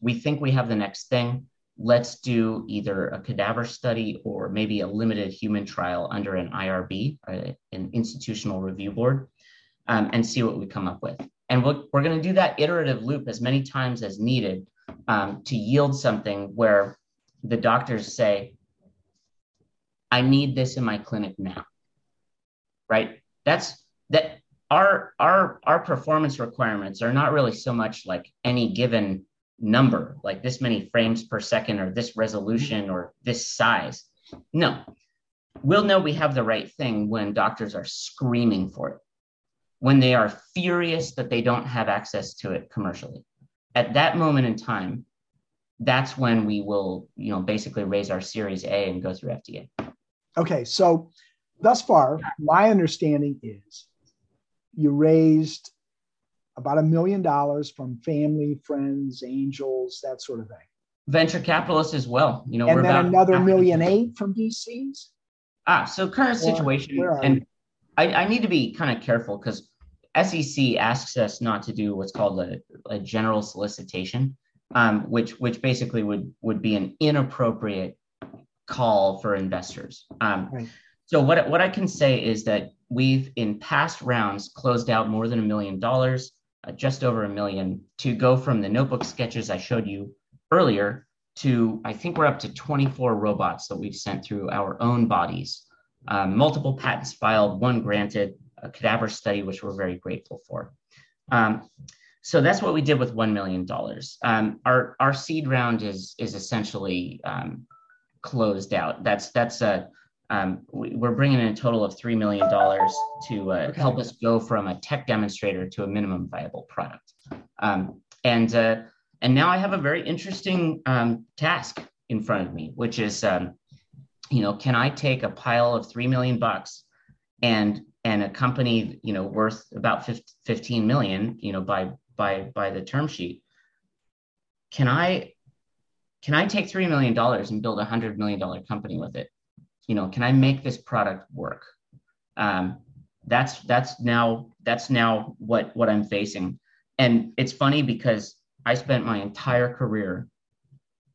we think we have the next thing. Let's do either a cadaver study or maybe a limited human trial under an IRB, uh, an institutional review board, um, and see what we come up with. And we're, we're going to do that iterative loop as many times as needed um, to yield something where the doctors say, I need this in my clinic now. Right? That's that our our our performance requirements are not really so much like any given number, like this many frames per second or this resolution or this size. No. We'll know we have the right thing when doctors are screaming for it, when they are furious that they don't have access to it commercially. At that moment in time, that's when we will, you know, basically raise our Series A and go through FDA.
Okay, so thus far, my understanding is you raised about a million dollars from family, friends, angels, that sort of thing.
Venture capitalists as well. You know,
and then another million eight from VCs.
Ah, so current situation, and I, I, need to be kind of careful because SEC asks us not to do what's called a, a general solicitation, um, which which basically would would be an inappropriate call for investors. Um, right. So what what I can say is that we've in past rounds closed out more than a million dollars uh, just over a million to go from the notebook sketches I showed you earlier to I think we're up to 24 robots that we've sent through our own bodies. Um, multiple patents filed, one granted, a cadaver study, which we're very grateful for. Um, so that's what we did with $1 million. Um, our, our seed round is, is essentially um, closed out. That's, that's a, um, we, are bringing in a total of $3 million to uh, okay. help us go from a tech demonstrator to a minimum viable product. Um, and, uh, and now I have a very interesting um, task in front of me, which is, um, you know, can I take a pile of 3 million bucks and, and a company, you know, worth about 15 million, you know, by, by, by the term sheet, can I, can I take $3 million and build a $100 million company with it? You know, can I make this product work? Um, that's that's now that's now what what I'm facing, and it's funny because I spent my entire career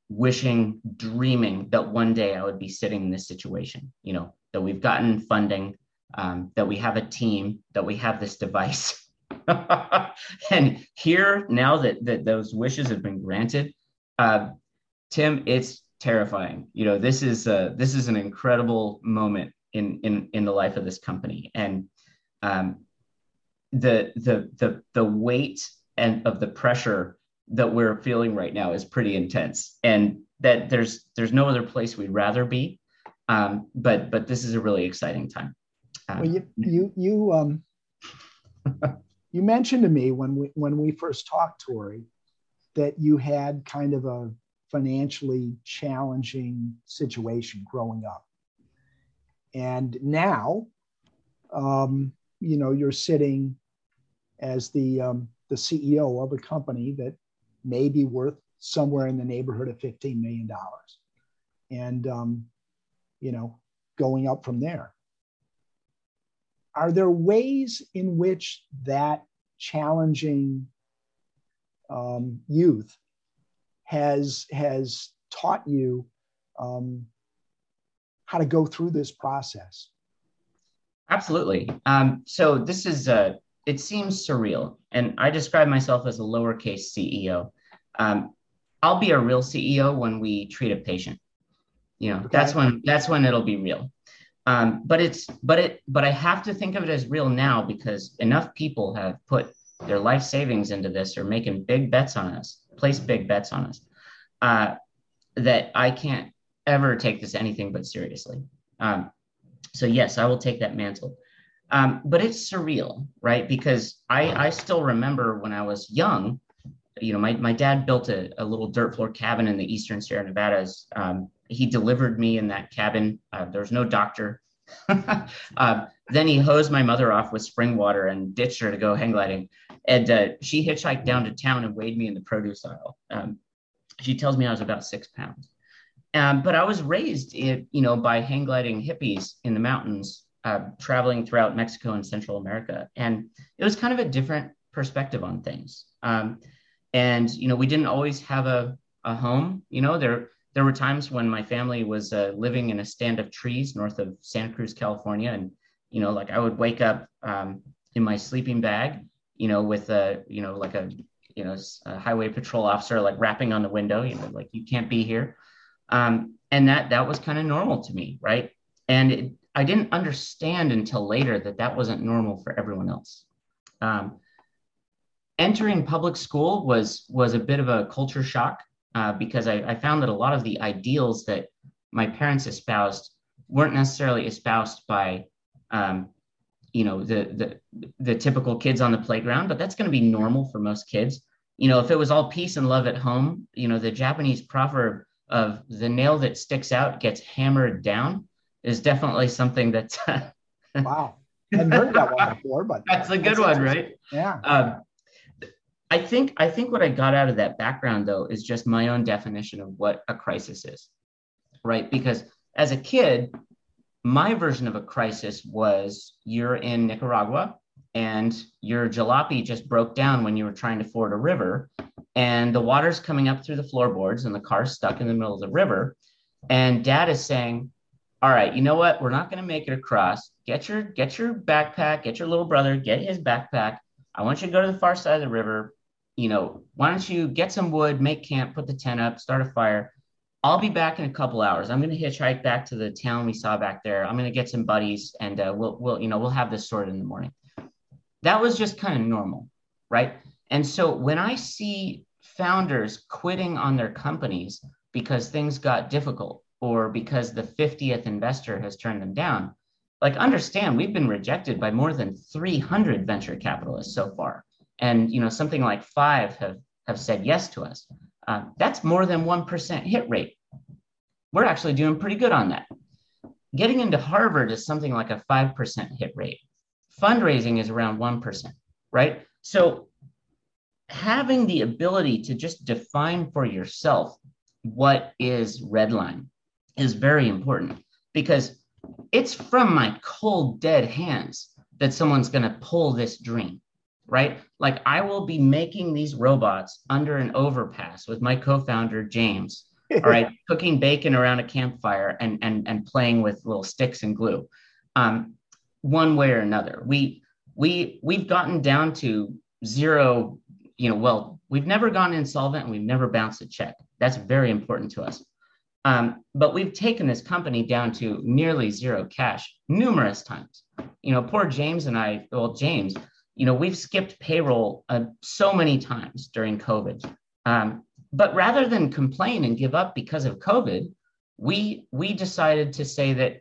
wishing, dreaming that one day I would be sitting in this situation. You know, that we've gotten funding, um, that we have a team, that we have this device. and here now that that those wishes have been granted, uh, Tim, it's terrifying. You know, this is uh, this is an incredible moment in in in the life of this company, and um, the the the the weight and of the pressure that we're feeling right now is pretty intense, and that there's there's no other place we'd rather be. Um, but but this is a really exciting time.
Um, well, you you you um you mentioned to me when we when we first talked, Torrey, that you had kind of a financially challenging situation growing up. And now, um, you know, you're sitting as the um, the CEO of a company that may be worth somewhere in the neighborhood of $15 million. And, um, you know, going up from there. Are there ways in which that challenging um, youth has has taught you um, how to go through this process.
Absolutely. Um, so this is a it seems surreal and i describe myself as a lowercase ceo um, i'll be a real ceo when we treat a patient. You know okay. that's when that's when it'll be real. Um, but it's but it but i have to think of it as real now because enough people have put their life savings into this or making big bets on us place big bets on us uh, that I can't ever take this anything but seriously. Um, so yes, I will take that mantle. Um, but it's surreal, right? Because I, I still remember when I was young, you know, my, my dad built a, a little dirt floor cabin in the eastern Sierra Nevadas. Um, he delivered me in that cabin. Uh, there was no doctor. Uh, then he hosed my mother off with spring water and ditched her to go hang gliding. And uh, she hitchhiked down to town and weighed me in the produce aisle. Um, she tells me I was about six pounds. Um, but I was raised, in, you know, by hang gliding hippies in the mountains uh, traveling throughout Mexico and Central America, and it was kind of a different perspective on things. Um, and you know, we didn't always have a a home. You know, there there were times when my family was uh, living in a stand of trees north of Santa Cruz, California, and you know, like I would wake up um, in my sleeping bag, you know, with a you know like a you know a highway patrol officer like rapping on the window, you know, like you can't be here, um, and that that was kind of normal to me, right? And it, I didn't understand until later that that wasn't normal for everyone else. Um, entering public school was was a bit of a culture shock uh, because I, I, found that a lot of the ideals that my parents espoused weren't necessarily espoused by um, you know the, the the typical kids on the playground but that's going to be normal for most kids. You know if it was all peace and love at home you know the japanese proverb of the nail that sticks out gets hammered down is definitely something that's
wow. I hadn't heard that one before but
that's a good one right?
Yeah. Um,
I think I think what I got out of that background though is just my own definition of what a crisis is. Right? Because as a kid, my version of a crisis was you're in Nicaragua and your jalopy just broke down when you were trying to ford a river and the water's coming up through the floorboards and the car's stuck in the middle of the river and dad is saying all right you know what we're not going to make it across get your get your backpack get your little brother get his backpack i want you to go to the far side of the river you know, why don't you get some wood, make camp, put the tent up, start a fire. I'll be back in a couple hours. I'm going to hitchhike back to the town we saw back there. I'm going to get some buddies, and uh, we'll we'll you know we'll have this sorted in the morning. That was just kind of normal, right? And so when I see founders quitting on their companies because things got difficult or because the 50th investor has turned them down, like understand we've been rejected by more than 300 venture capitalists so far and you know something like five have have said yes to us. Uh, that's more than one percent hit rate. We're actually doing pretty good on that. Getting into Harvard is something like a five percent hit rate. Fundraising is around one percent, right? So having the ability to just define for yourself what is redline is very important because it's from my cold dead hands that someone's going to pull this dream right? Like I will be making these robots under an overpass with my co-founder James. all right, cooking bacon around a campfire and and and playing with little sticks and glue. Um, one way or another, we we we've gotten down to zero. You know, well, we've never gone insolvent and we've never bounced a check. That's very important to us. Um, but we've taken this company down to nearly zero cash numerous times. You know, poor James and I, well, James, you know, we've skipped payroll uh, so many times during COVID. Um, but rather than complain and give up because of COVID, we we decided to say that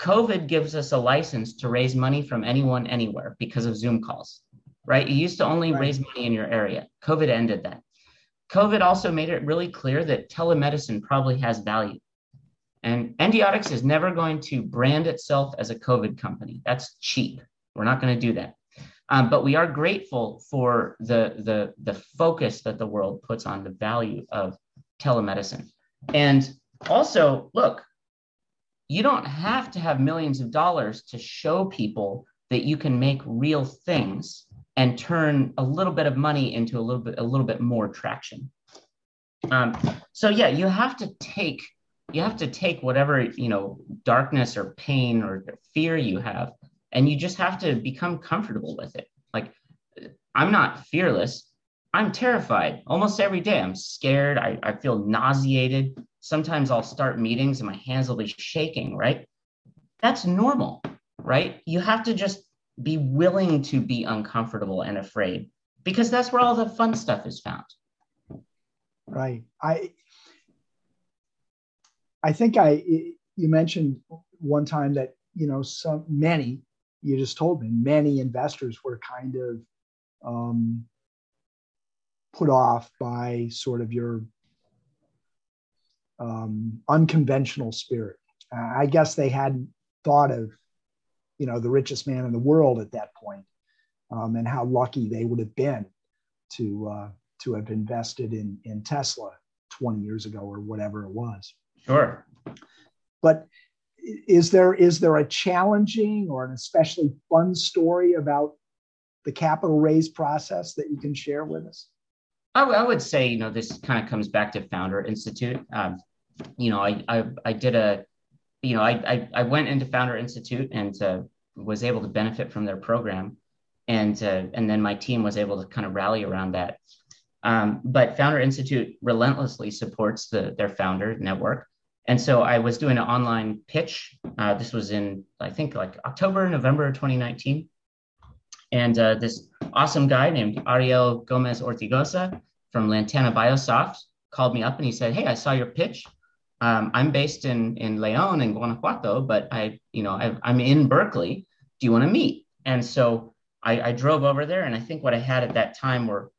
COVID gives us a license to raise money from anyone anywhere because of Zoom calls, right? You used to only right. raise money in your area. COVID ended that. COVID also made it really clear that telemedicine probably has value. And Endiatx is never going to brand itself as a COVID company. That's cheap. We're not going to do that. Um, but we are grateful for the, the, the focus that the world puts on the value of telemedicine. And also, look, you don't have to have millions of dollars to show people that you can make real things and turn a little bit of money into a little bit a little bit more traction. Um, so yeah, you have to take you have to take whatever you know darkness or pain or fear you have and you just have to become comfortable with it. Like i'm not fearless. I'm terrified almost every day. I'm scared. I, I feel nauseated. Sometimes i'll start meetings and my hands will be shaking right? That's normal right? You have to just be willing to be uncomfortable and afraid because that's where all the fun stuff is found.
Right. I i think i you mentioned one time that you know some many you just told me many investors were kind of um, put off by sort of your um, unconventional spirit. Uh, I guess they hadn't thought of, you know, the richest man in the world at that point, um, and how lucky they would have been to uh, to have invested in in Tesla 20 years ago or whatever it was.
Sure.
But is there is there a challenging or an especially fun story about the capital raise process that you can share with us?
I, w- I would say, you know, this kind of comes back to Founder Institute. Um, you know, I, I, I did a, you know, I, I, I went into Founder Institute and uh, was able to benefit from their program, and uh, and then my team was able to kind of rally around that. Um, but Founder Institute relentlessly supports the their founder network, and so I was doing an online pitch. Uh, this was in I think like October, November 2019, and uh, this awesome guy named Ariel Gomez Ortigosa from Lantana Biosoft called me up and he said, "Hey, I saw your pitch. Um, I'm based in in Leon in Guanajuato, but I, you know, i am in Berkeley. Do you want to meet?" And so I, I, drove over there, and I think what I had at that time were,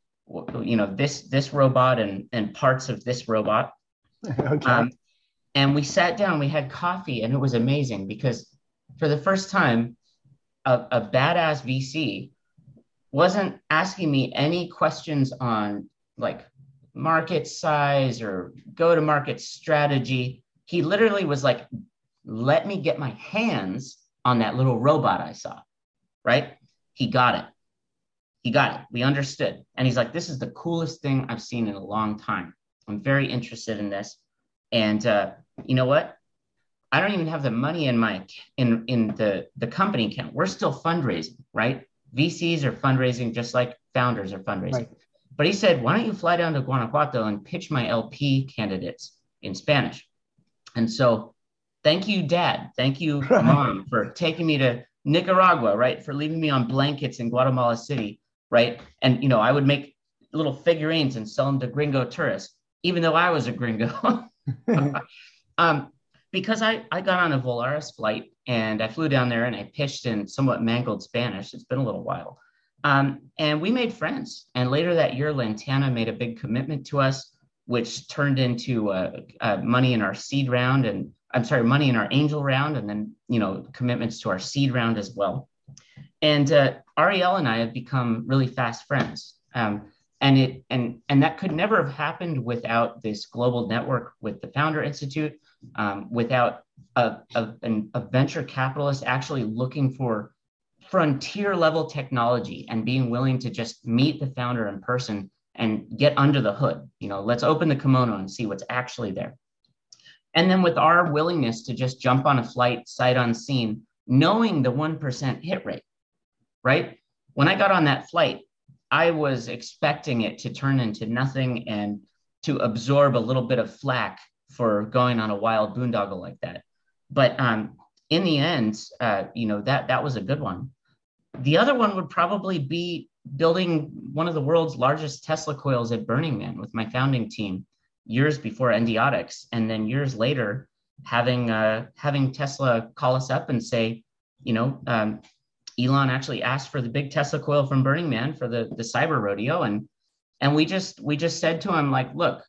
you know, this this robot and and parts of this robot. okay. Um, and we sat down, we had coffee, and it was amazing because for the first time, a, a badass VC wasn't asking me any questions on like market size or go to market strategy. He literally was like, let me get my hands on that little robot I saw, right? He got it. He got it. We understood. And he's like, this is the coolest thing I've seen in a long time. I'm very interested in this. And uh, you know what? I don't even have the money in my in in the the company account. We're still fundraising, right? VCs are fundraising just like founders are fundraising. Right. But he said, why don't you fly down to Guanajuato and pitch my LP candidates in Spanish? And so thank you, dad. Thank you, mom, for taking me to Nicaragua, right? For leaving me on blankets in Guatemala City, right? And, you know, I would make little figurines and sell them to gringo tourists, even though I was a gringo. um, because I, I got on a Volaris flight and I flew down there and I pitched in somewhat mangled Spanish. It's been a little while. Um, and we made friends. And later that year, Lantana made a big commitment to us, which turned into uh, uh, money in our seed round and I'm sorry, money in our angel round, and then you know commitments to our seed round as well. And uh, Ariel and I have become really fast friends. Um, and it and and that could never have happened without this global network with the Founder Institute, um, without a, a, a venture capitalist actually looking for frontier level technology and being willing to just meet the founder in person and get under the hood. You know, let's open the kimono and see what's actually there. And then with our willingness to just jump on a flight sight unseen, knowing the 1% hit rate, right? When I got on that flight, I was expecting it to turn into nothing and to absorb a little bit of flack for going on a wild boondoggle like that. But um, in the end, uh, you know that that was a good one. The other one would probably be building one of the world's largest Tesla coils at Burning Man with my founding team years before Endiatx, and then years later having uh, having Tesla call us up and say, you know, um, Elon actually asked for the big Tesla coil from Burning Man for the the cyber rodeo, and and we just we just said to him like, look,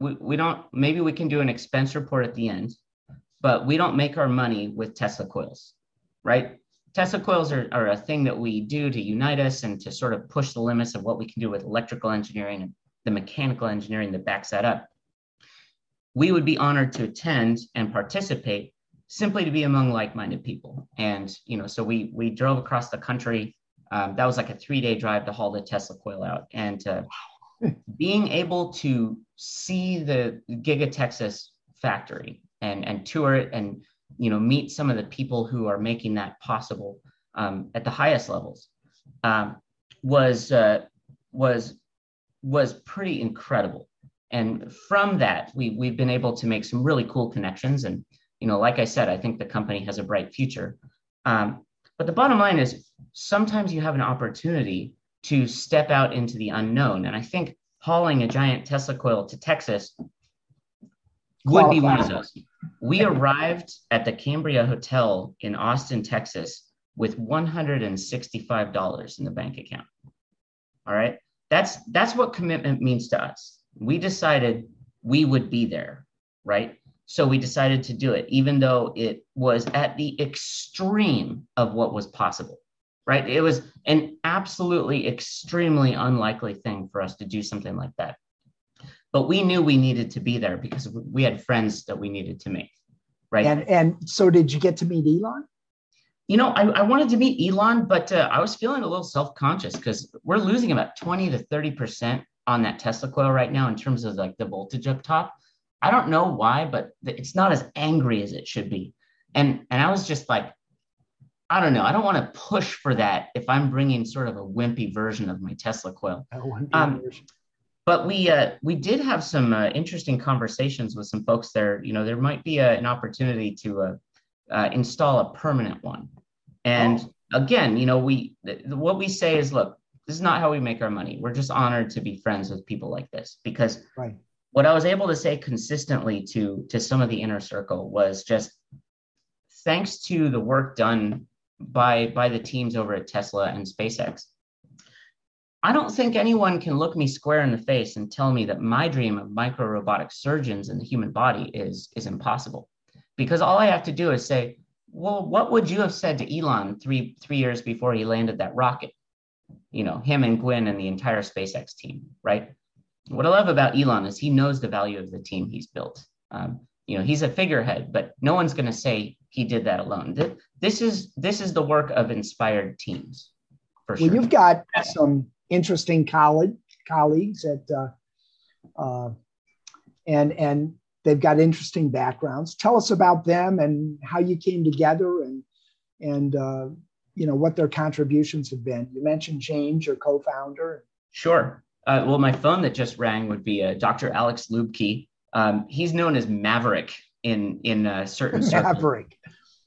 we, we don't maybe we can do an expense report at the end but we don't make our money with tesla coils right? Tesla coils are, are a thing that we do to unite us and to sort of push the limits of what we can do with electrical engineering and the mechanical engineering that backs that up. We would be honored to attend and participate simply to be among like-minded people and you know so we we drove across the country um, that was like a three-day drive to haul the tesla coil out and uh, being able to see the Giga Texas factory and and tour it and you know meet some of the people who are making that possible um, at the highest levels um, was uh, was was pretty incredible. And from that, we we've been able to make some really cool connections. And you know, like I said, I think the company has a bright future. Um, but the bottom line is, sometimes you have an opportunity to step out into the unknown. And I think hauling a giant Tesla coil to Texas would be one of those. We arrived at the Cambria Hotel in Austin, Texas with $165 in the bank account. All right. That's that's what commitment means to us. We decided we would be there, right? So we decided to do it, even though it was at the extreme of what was possible right? It was an absolutely extremely unlikely thing for us to do something like that. But we knew we needed to be there because we had friends that we needed to make, right?
And and so did you get to meet Elon?
You know, I, I wanted to meet Elon, but uh, I was feeling a little self conscious because we're losing about 20 to 30% on that Tesla coil right now in terms of like the voltage up top. I don't know why, but it's not as angry as it should be. And, and I was just like, I don't know. I don't want to push for that if I'm bringing sort of a wimpy version of my Tesla coil. Um, but we uh, we did have some uh, interesting conversations with some folks there. You know, there might be a, an opportunity to uh, uh install a permanent one. And oh. again, you know, we th- what we say is, look, this is not how we make our money. We're just honored to be friends with people like this because right. What I was able to say consistently to to some of the inner circle was just thanks to the work done by by the teams over at Tesla and SpaceX. I don't think anyone can look me square in the face and tell me that my dream of micro robotic surgeons in the human body is is impossible. Because all I have to do is say, well, what would you have said to Elon three three years before he landed that rocket? You know, him and Gwynne and the entire SpaceX team, right? What I love about Elon is he knows the value of the team he's built. Um, you know, he's a figurehead, but no one's going to say he did that alone. This is this is the work of inspired teams.
For sure. Well, you've got some interesting colleague, colleagues at, uh, uh, and and they've got interesting backgrounds. Tell us about them and how you came together and and uh, you know what their contributions have been. You mentioned James, your co-founder.
Sure. Uh, well, my phone that just rang would be uh, Dr. Alex Luebke. Um, he's known as Maverick in in uh, certain circles. Maverick.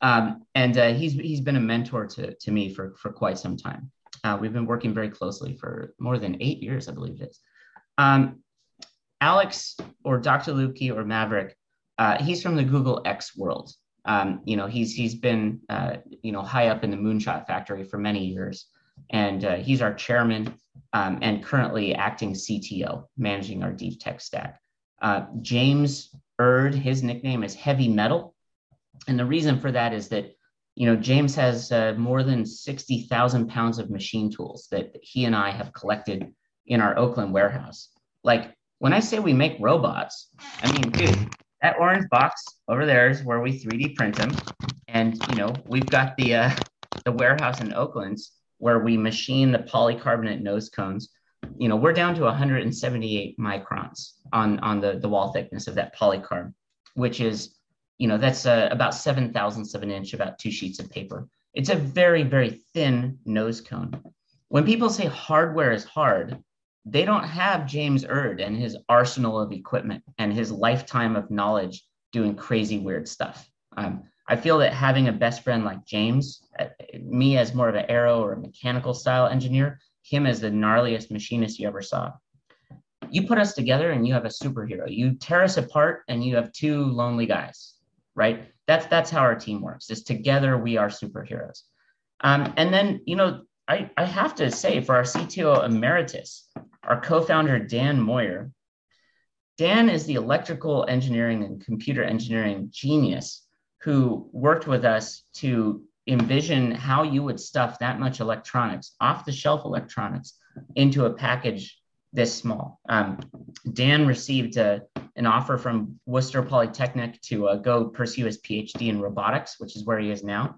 Um, and uh, he's he's been a mentor to to me for for quite some time. Uh, we've been working very closely for more than eight years, I believe it is. Um, Alex or Dr. Luebke or Maverick, uh, he's from the Google X world. Um, you know, he's he's been uh, you know high up in the Moonshot Factory for many years, and uh, he's our chairman um, and currently acting CTO, managing our deep tech stack. Uh, James Erd, his nickname is Heavy Metal. And the reason for that is that, you know, James has uh, more than 60,000 pounds of machine tools that he and I have collected in our Oakland warehouse. Like when I say we make robots, I mean, dude, that orange box over there is where we 3D print them. And, you know, we've got the, uh, the warehouse in Oakland where we machine the polycarbonate nose cones. You know, we're down to 178 microns on, on the, the wall thickness of that polycarb, which is you know, that's uh, about seven thousandths of an inch, about two sheets of paper. It's a very, very thin nose cone. When people say hardware is hard, they don't have James Erd and his arsenal of equipment and his lifetime of knowledge doing crazy, weird stuff. Um, I feel that having a best friend like James, uh, me as more of an aero or a mechanical style engineer, him as the gnarliest machinist you ever saw. You put us together and you have a superhero. You tear us apart and you have two lonely guys right? That's that's how our team works. Is together we are superheroes. Um, and then you know I, I have to say for our CTO emeritus, our co-founder Dan Moyer, Dan is the electrical engineering and computer engineering genius who worked with us to envision how you would stuff that much electronics, off the shelf electronics, into a package this small. Um, Dan received a, an offer from Worcester Polytechnic to uh, go pursue his PhD in robotics, which is where he is now.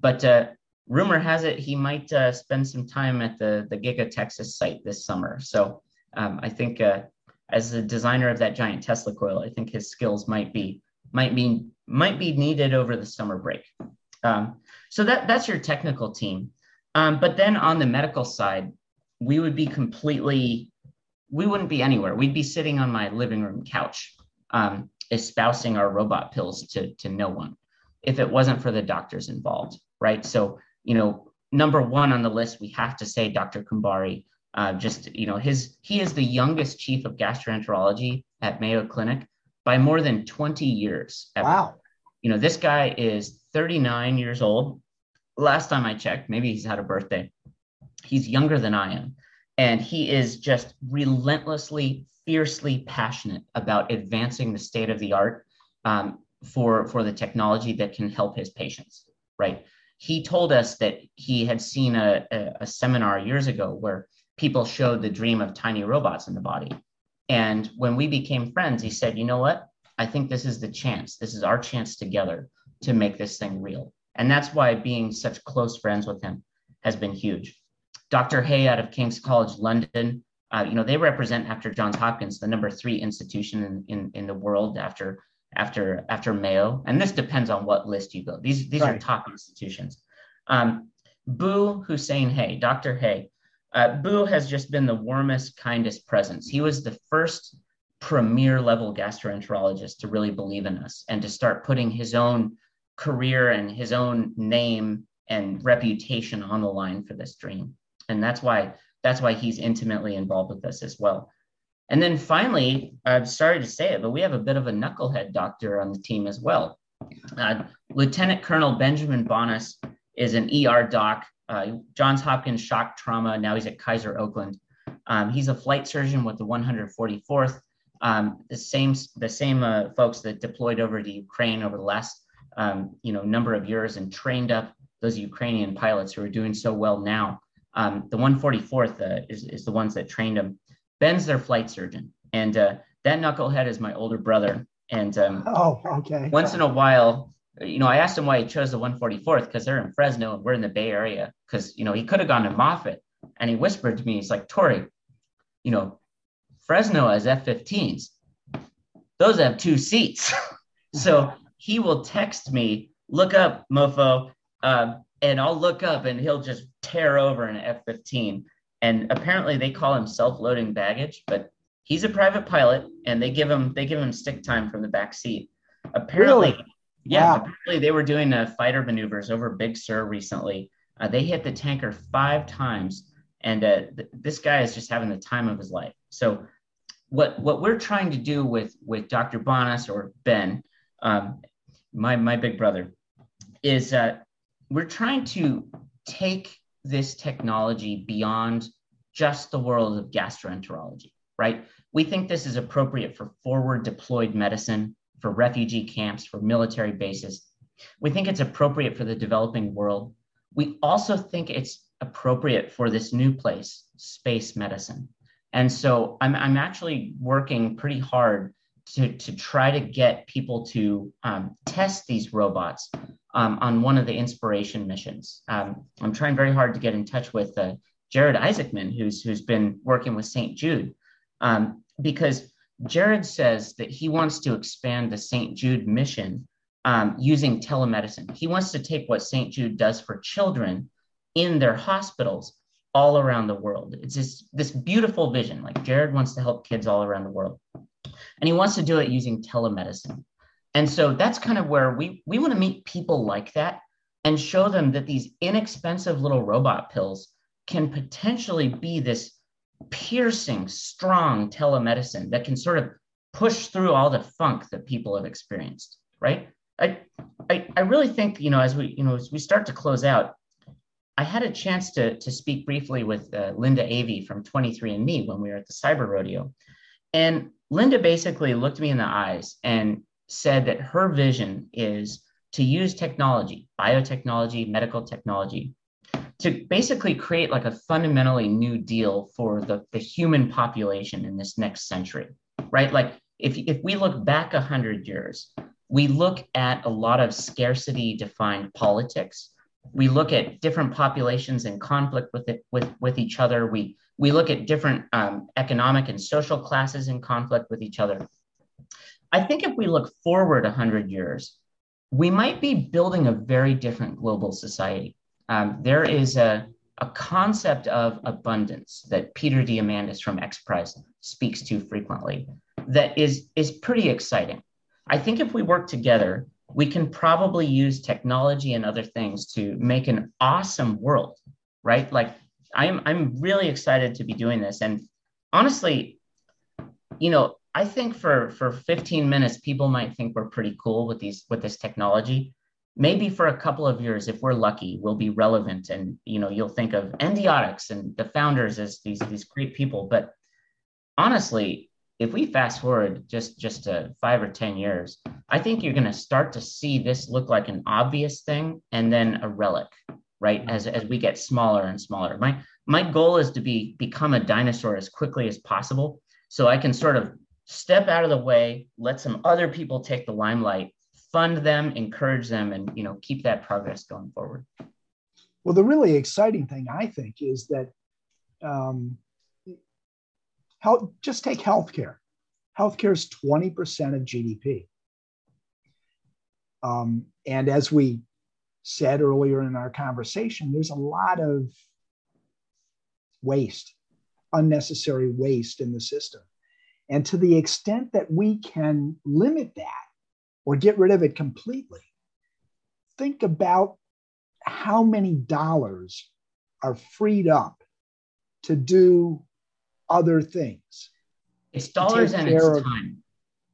But uh, rumor has it he might uh, spend some time at the, the Giga Texas site this summer. So um, I think uh, as the designer of that giant Tesla coil, I think his skills might be might be might be needed over the summer break. Um, so that that's your technical team. Um, but then on the medical side, we would be completely we wouldn't be anywhere. We'd be sitting on my living room couch, um, espousing our robot pills to, to no one if it wasn't for the doctors involved, right? So, you know, number one on the list, we have to say Dr. Kumbhari. Uh, just, you know, his he is the youngest chief of gastroenterology at Mayo Clinic by more than 20 years.
Ever. Wow.
You know, this guy is 39 years old. Last time I checked, maybe he's had a birthday. He's younger than I am. And he is just relentlessly, fiercely passionate about advancing the state of the art um, for, for the technology that can help his patients, right? He told us that he had seen a, a, a seminar years ago where people showed the dream of tiny robots in the body. And when we became friends, he said, you know what? I think this is the chance. This is our chance together to make this thing real. And that's why being such close friends with him has been huge. Dr. Hayee out of King's College London, uh, you know, they represent after Johns Hopkins, the number three institution in, in, in the world after after after Mayo. And this depends on what list you go. These these right. are top institutions. Um, Bu'Hussain Hayee, Dr. Hayee. Uh, Bu has just been the warmest, kindest presence. He was the first premier level gastroenterologist to really believe in us and to start putting his own career and his own name and reputation on the line for this dream. And that's why that's why he's intimately involved with us as well. And then finally, I'm sorry to say it, but we have a bit of a knucklehead doctor on the team as well. Uh, Lieutenant Colonel Benjamin Bonas is an ER doc, uh, Johns Hopkins shock trauma. Now he's at Kaiser Oakland. Um, he's a flight surgeon with the 144th. Um, the same the same uh, folks that deployed over to Ukraine over the last um, you know number of years and trained up those Ukrainian pilots who are doing so well now. Um, the 144th uh, is, is the ones that trained them. Ben's their flight surgeon, and uh, that knucklehead is my older brother. And um,
oh, okay.
Once in a while, you know, I asked him why he chose the 144th because they're in Fresno and we're in the Bay Area. Because you know, he could have gone to Moffett, and he whispered to me, he's like, Torrey, you know, Fresno has F-15s. Those have two seats. so he will text me, look up, mofo, uh, and I'll look up, and he'll just tear over an F-15. And apparently, they call him self-loading baggage, but he's a private pilot, and they give him they give him stick time from the back seat. Apparently. Really? Yeah, wow. apparently they were doing uh, fighter maneuvers over Big Sur recently. Uh, they hit the tanker five times, and uh, th- this guy is just having the time of his life. So, what what we're trying to do with with Dr. Bonas or Ben, um, my my big brother, is uh, we're trying to take this technology beyond just the world of gastroenterology. Right? We think this is appropriate for forward deployed medicine for refugee camps, for military bases. We think it's appropriate for the developing world. We also think it's appropriate for this new place, space medicine. And so I'm, I'm actually working pretty hard to, to try to get people to um, test these robots um, on one of the inspiration missions. Um, I'm trying very hard to get in touch with uh, Jared Isaacman, who's, who's been working with St. Jude, um, because Jared says that he wants to expand the St. Jude mission um, using telemedicine. He wants to take what St. Jude does for children in their hospitals all around the world. It's this, this beautiful vision. Like Jared wants to help kids all around the world. And he wants to do it using telemedicine. And so that's kind of where we, we want to meet people like that and show them that these inexpensive little robot pills can potentially be this piercing, strong telemedicine that can sort of push through all the funk that people have experienced, right? I, I, I really think, you know, as we, you know, as we start to close out, I had a chance to, to speak briefly with uh, Linda Avey from 23andMe when we were at the Cyber Rodeo. And Linda basically looked me in the eyes and said that her vision is to use technology, biotechnology, medical technology, to basically create like a fundamentally new deal for the, the human population in this next century, right? Like if, if we look back 100 years, we look at a lot of scarcity defined politics. We look at different populations in conflict with it, with, with each other. We, we look at different um, economic and social classes in conflict with each other. I think if we look forward 100 years, we might be building a very different global society um, there is a, a concept of abundance that Peter Diamandis from X Prize speaks to frequently that is, is pretty exciting. I think if we work together, we can probably use technology and other things to make an awesome world, right? Like I'm I'm really excited to be doing this. And honestly, you know, I think for for 15 minutes, people might think we're pretty cool with these with this technology maybe for a couple of years if we're lucky we'll be relevant and you know you'll think of Endiatx and the founders as these these great people. But honestly if we fast forward just just to five or ten years i think you're going to start to see this look like an obvious thing and then a relic right as as we get smaller and smaller. My my goal is to be become a dinosaur as quickly as possible so i can sort of step out of the way, let some other people take the limelight, fund them, encourage them, and you know keep that progress going forward.
Well, the really exciting thing I think is that um, health, just take healthcare. Healthcare is 20% of GDP. Um, and as we said earlier in our conversation, there's a lot of waste, unnecessary waste in the system. And to the extent that we can limit that or get rid of it completely, think about how many dollars are freed up to do other things.
It's dollars and it's of, time.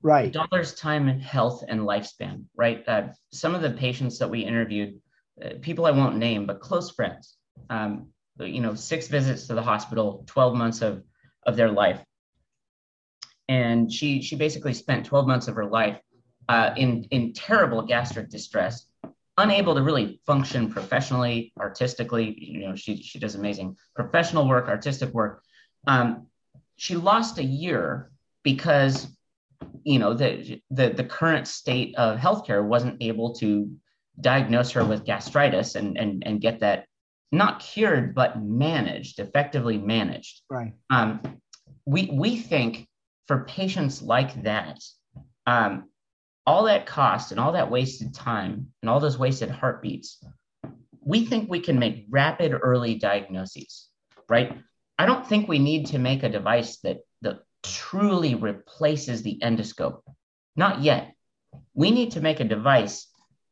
Right.
Dollars, time, and health and lifespan, right? Uh, some of the patients that we interviewed, uh, people I won't name, but close friends, um, you know, six visits to the hospital, 12 months of, of their life. And she, she basically spent 12 months of her life uh, in, in terrible gastric distress, unable to really function professionally, artistically. You know, she, she does amazing professional work, artistic work. Um, she lost a year because you know the, the the current state of healthcare wasn't able to diagnose her with gastritis and and and get that not cured but managed effectively managed
right
um, we we think for patients like that um, all that cost and all that wasted time and all those wasted heartbeats we think we can make rapid early diagnoses right i don't think we need to make a device that that truly replaces the endoscope. Not yet. We need to make a device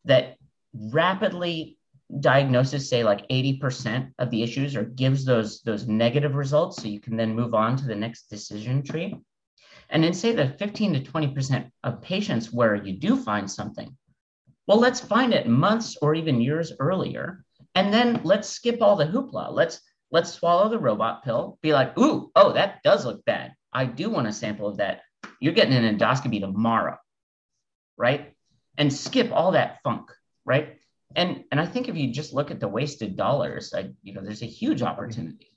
that rapidly diagnoses, say, like 80% of the issues or gives those, those negative results so you can then move on to the next decision tree. And then say that 15 to 20% of patients where you do find something, well, let's find it months or even years earlier. And then let's skip all the hoopla. Let's let's swallow the robot pill, be like, ooh, oh, that does look bad. I do want a sample of that. You're getting an endoscopy tomorrow, right? And skip all that funk, right? And and I think if you just look at the wasted dollars, I, you know, there's a huge opportunity.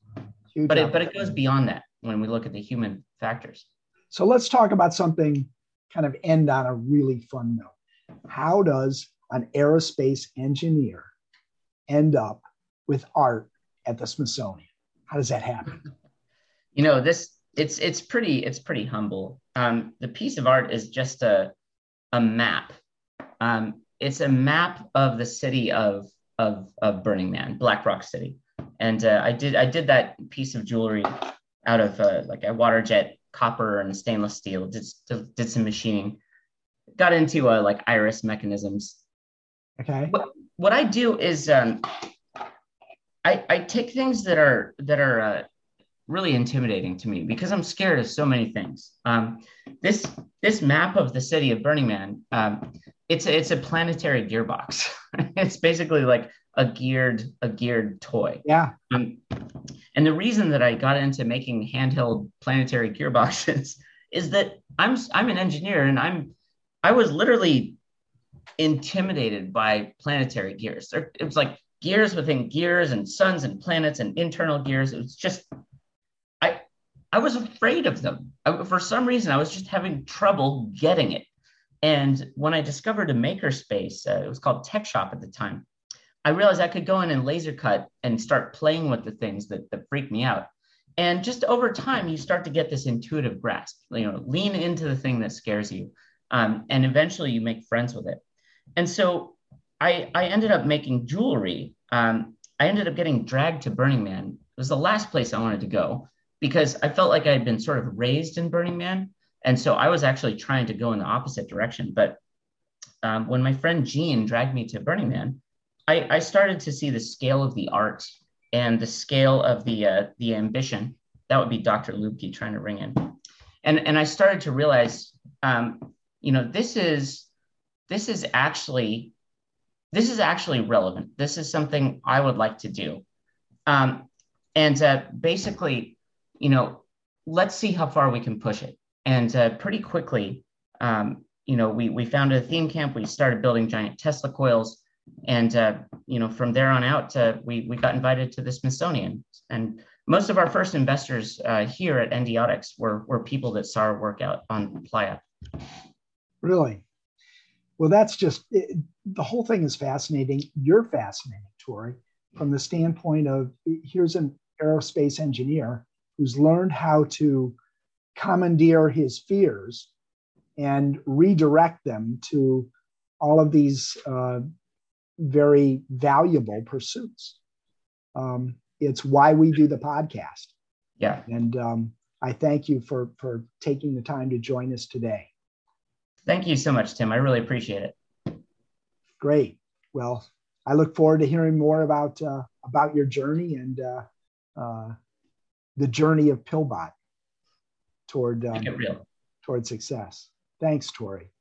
Huge but it but it goes beyond that when we look at the human factors.
So let's talk about something kind of end on a really fun note. How does an aerospace engineer end up with art at the Smithsonian? How does that happen?
You know, this it's it's pretty it's pretty humble. Um, the piece of art is just a a map. Um, it's a map of the city of of of Burning Man, Black Rock City, and uh, I did I did that piece of jewelry out of uh, like a water jet copper and stainless steel. Did did some machining. Got into uh, like iris mechanisms.
Okay.
What, what I do is um, I I take things that are that are uh, really intimidating to me because I'm scared of so many things. Um, this this map of the city of Burning Man, um, it's a, it's a planetary gearbox. it's basically like a geared a geared toy.
Yeah.
Um, and the reason that I got into making handheld planetary gearboxes is that I'm I'm an engineer and I'm I was literally intimidated by planetary gears. It was like gears within gears and suns and planets and internal gears. It was just I I was afraid of them. I, for some reason, I was just having trouble getting it. And when I discovered a makerspace, uh, it was called Tech Shop at the time. I realized I could go in and laser cut and start playing with the things that, that freak me out. And just over time, you start to get this intuitive grasp. You know, lean into the thing that scares you, um, and eventually you make friends with it. And so I, I ended up making jewelry. Um, I ended up getting dragged to Burning Man. It was the last place I wanted to go because I felt like I had been sort of raised in Burning Man. And so I was actually trying to go in the opposite direction. But um, when my friend Gene dragged me to Burning Man, I, I, started to see the scale of the art and the scale of the uh, the ambition. That would be Dr. Luebke trying to ring in, and and I started to realize, um, you know, this is this is actually this is actually relevant. This is something I would like to do, um, and uh, basically you know, let's see how far we can push it. And uh, pretty quickly, um, you know, we, we founded a theme camp. We started building giant Tesla coils. And uh, you know from there on out uh, we we got invited to the Smithsonian and most of our first investors uh, here at Endiatx were were people that saw our work out on Playa.
Really? Well, that's just it, the whole thing is fascinating. You're fascinating, Torrey, from the standpoint of here's an aerospace engineer who's learned how to commandeer his fears and redirect them to all of these uh, very valuable pursuits. Um, it's why we do the podcast.
Yeah.
And um, I thank you for for taking the time to join us today.
Thank you so much, Tim. I really appreciate it.
Great. Well, I look forward to hearing more about uh, about your journey and uh, uh, the journey of Pillbot toward um, toward success. Thanks, Torrey.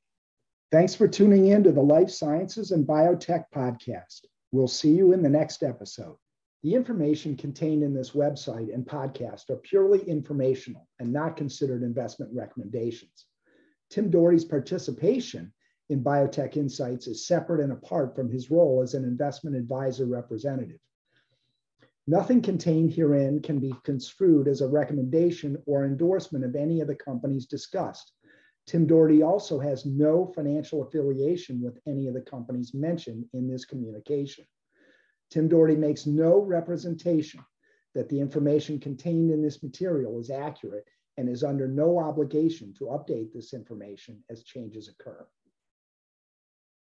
Thanks for tuning in to the Life Sciences and Biotech podcast. We'll see you in the next episode. The information contained in this website and podcast are purely informational and not considered investment recommendations. Tim Dougherty's participation in Biotech Insights is separate and apart from his role as an investment advisor representative. Nothing contained herein can be construed as a recommendation or endorsement of any of the companies discussed. Tim Dougherty also has no financial affiliation with any of the companies mentioned in this communication. Tim Dougherty makes no representation that the information contained in this material is accurate and is under no obligation to update this information as changes occur.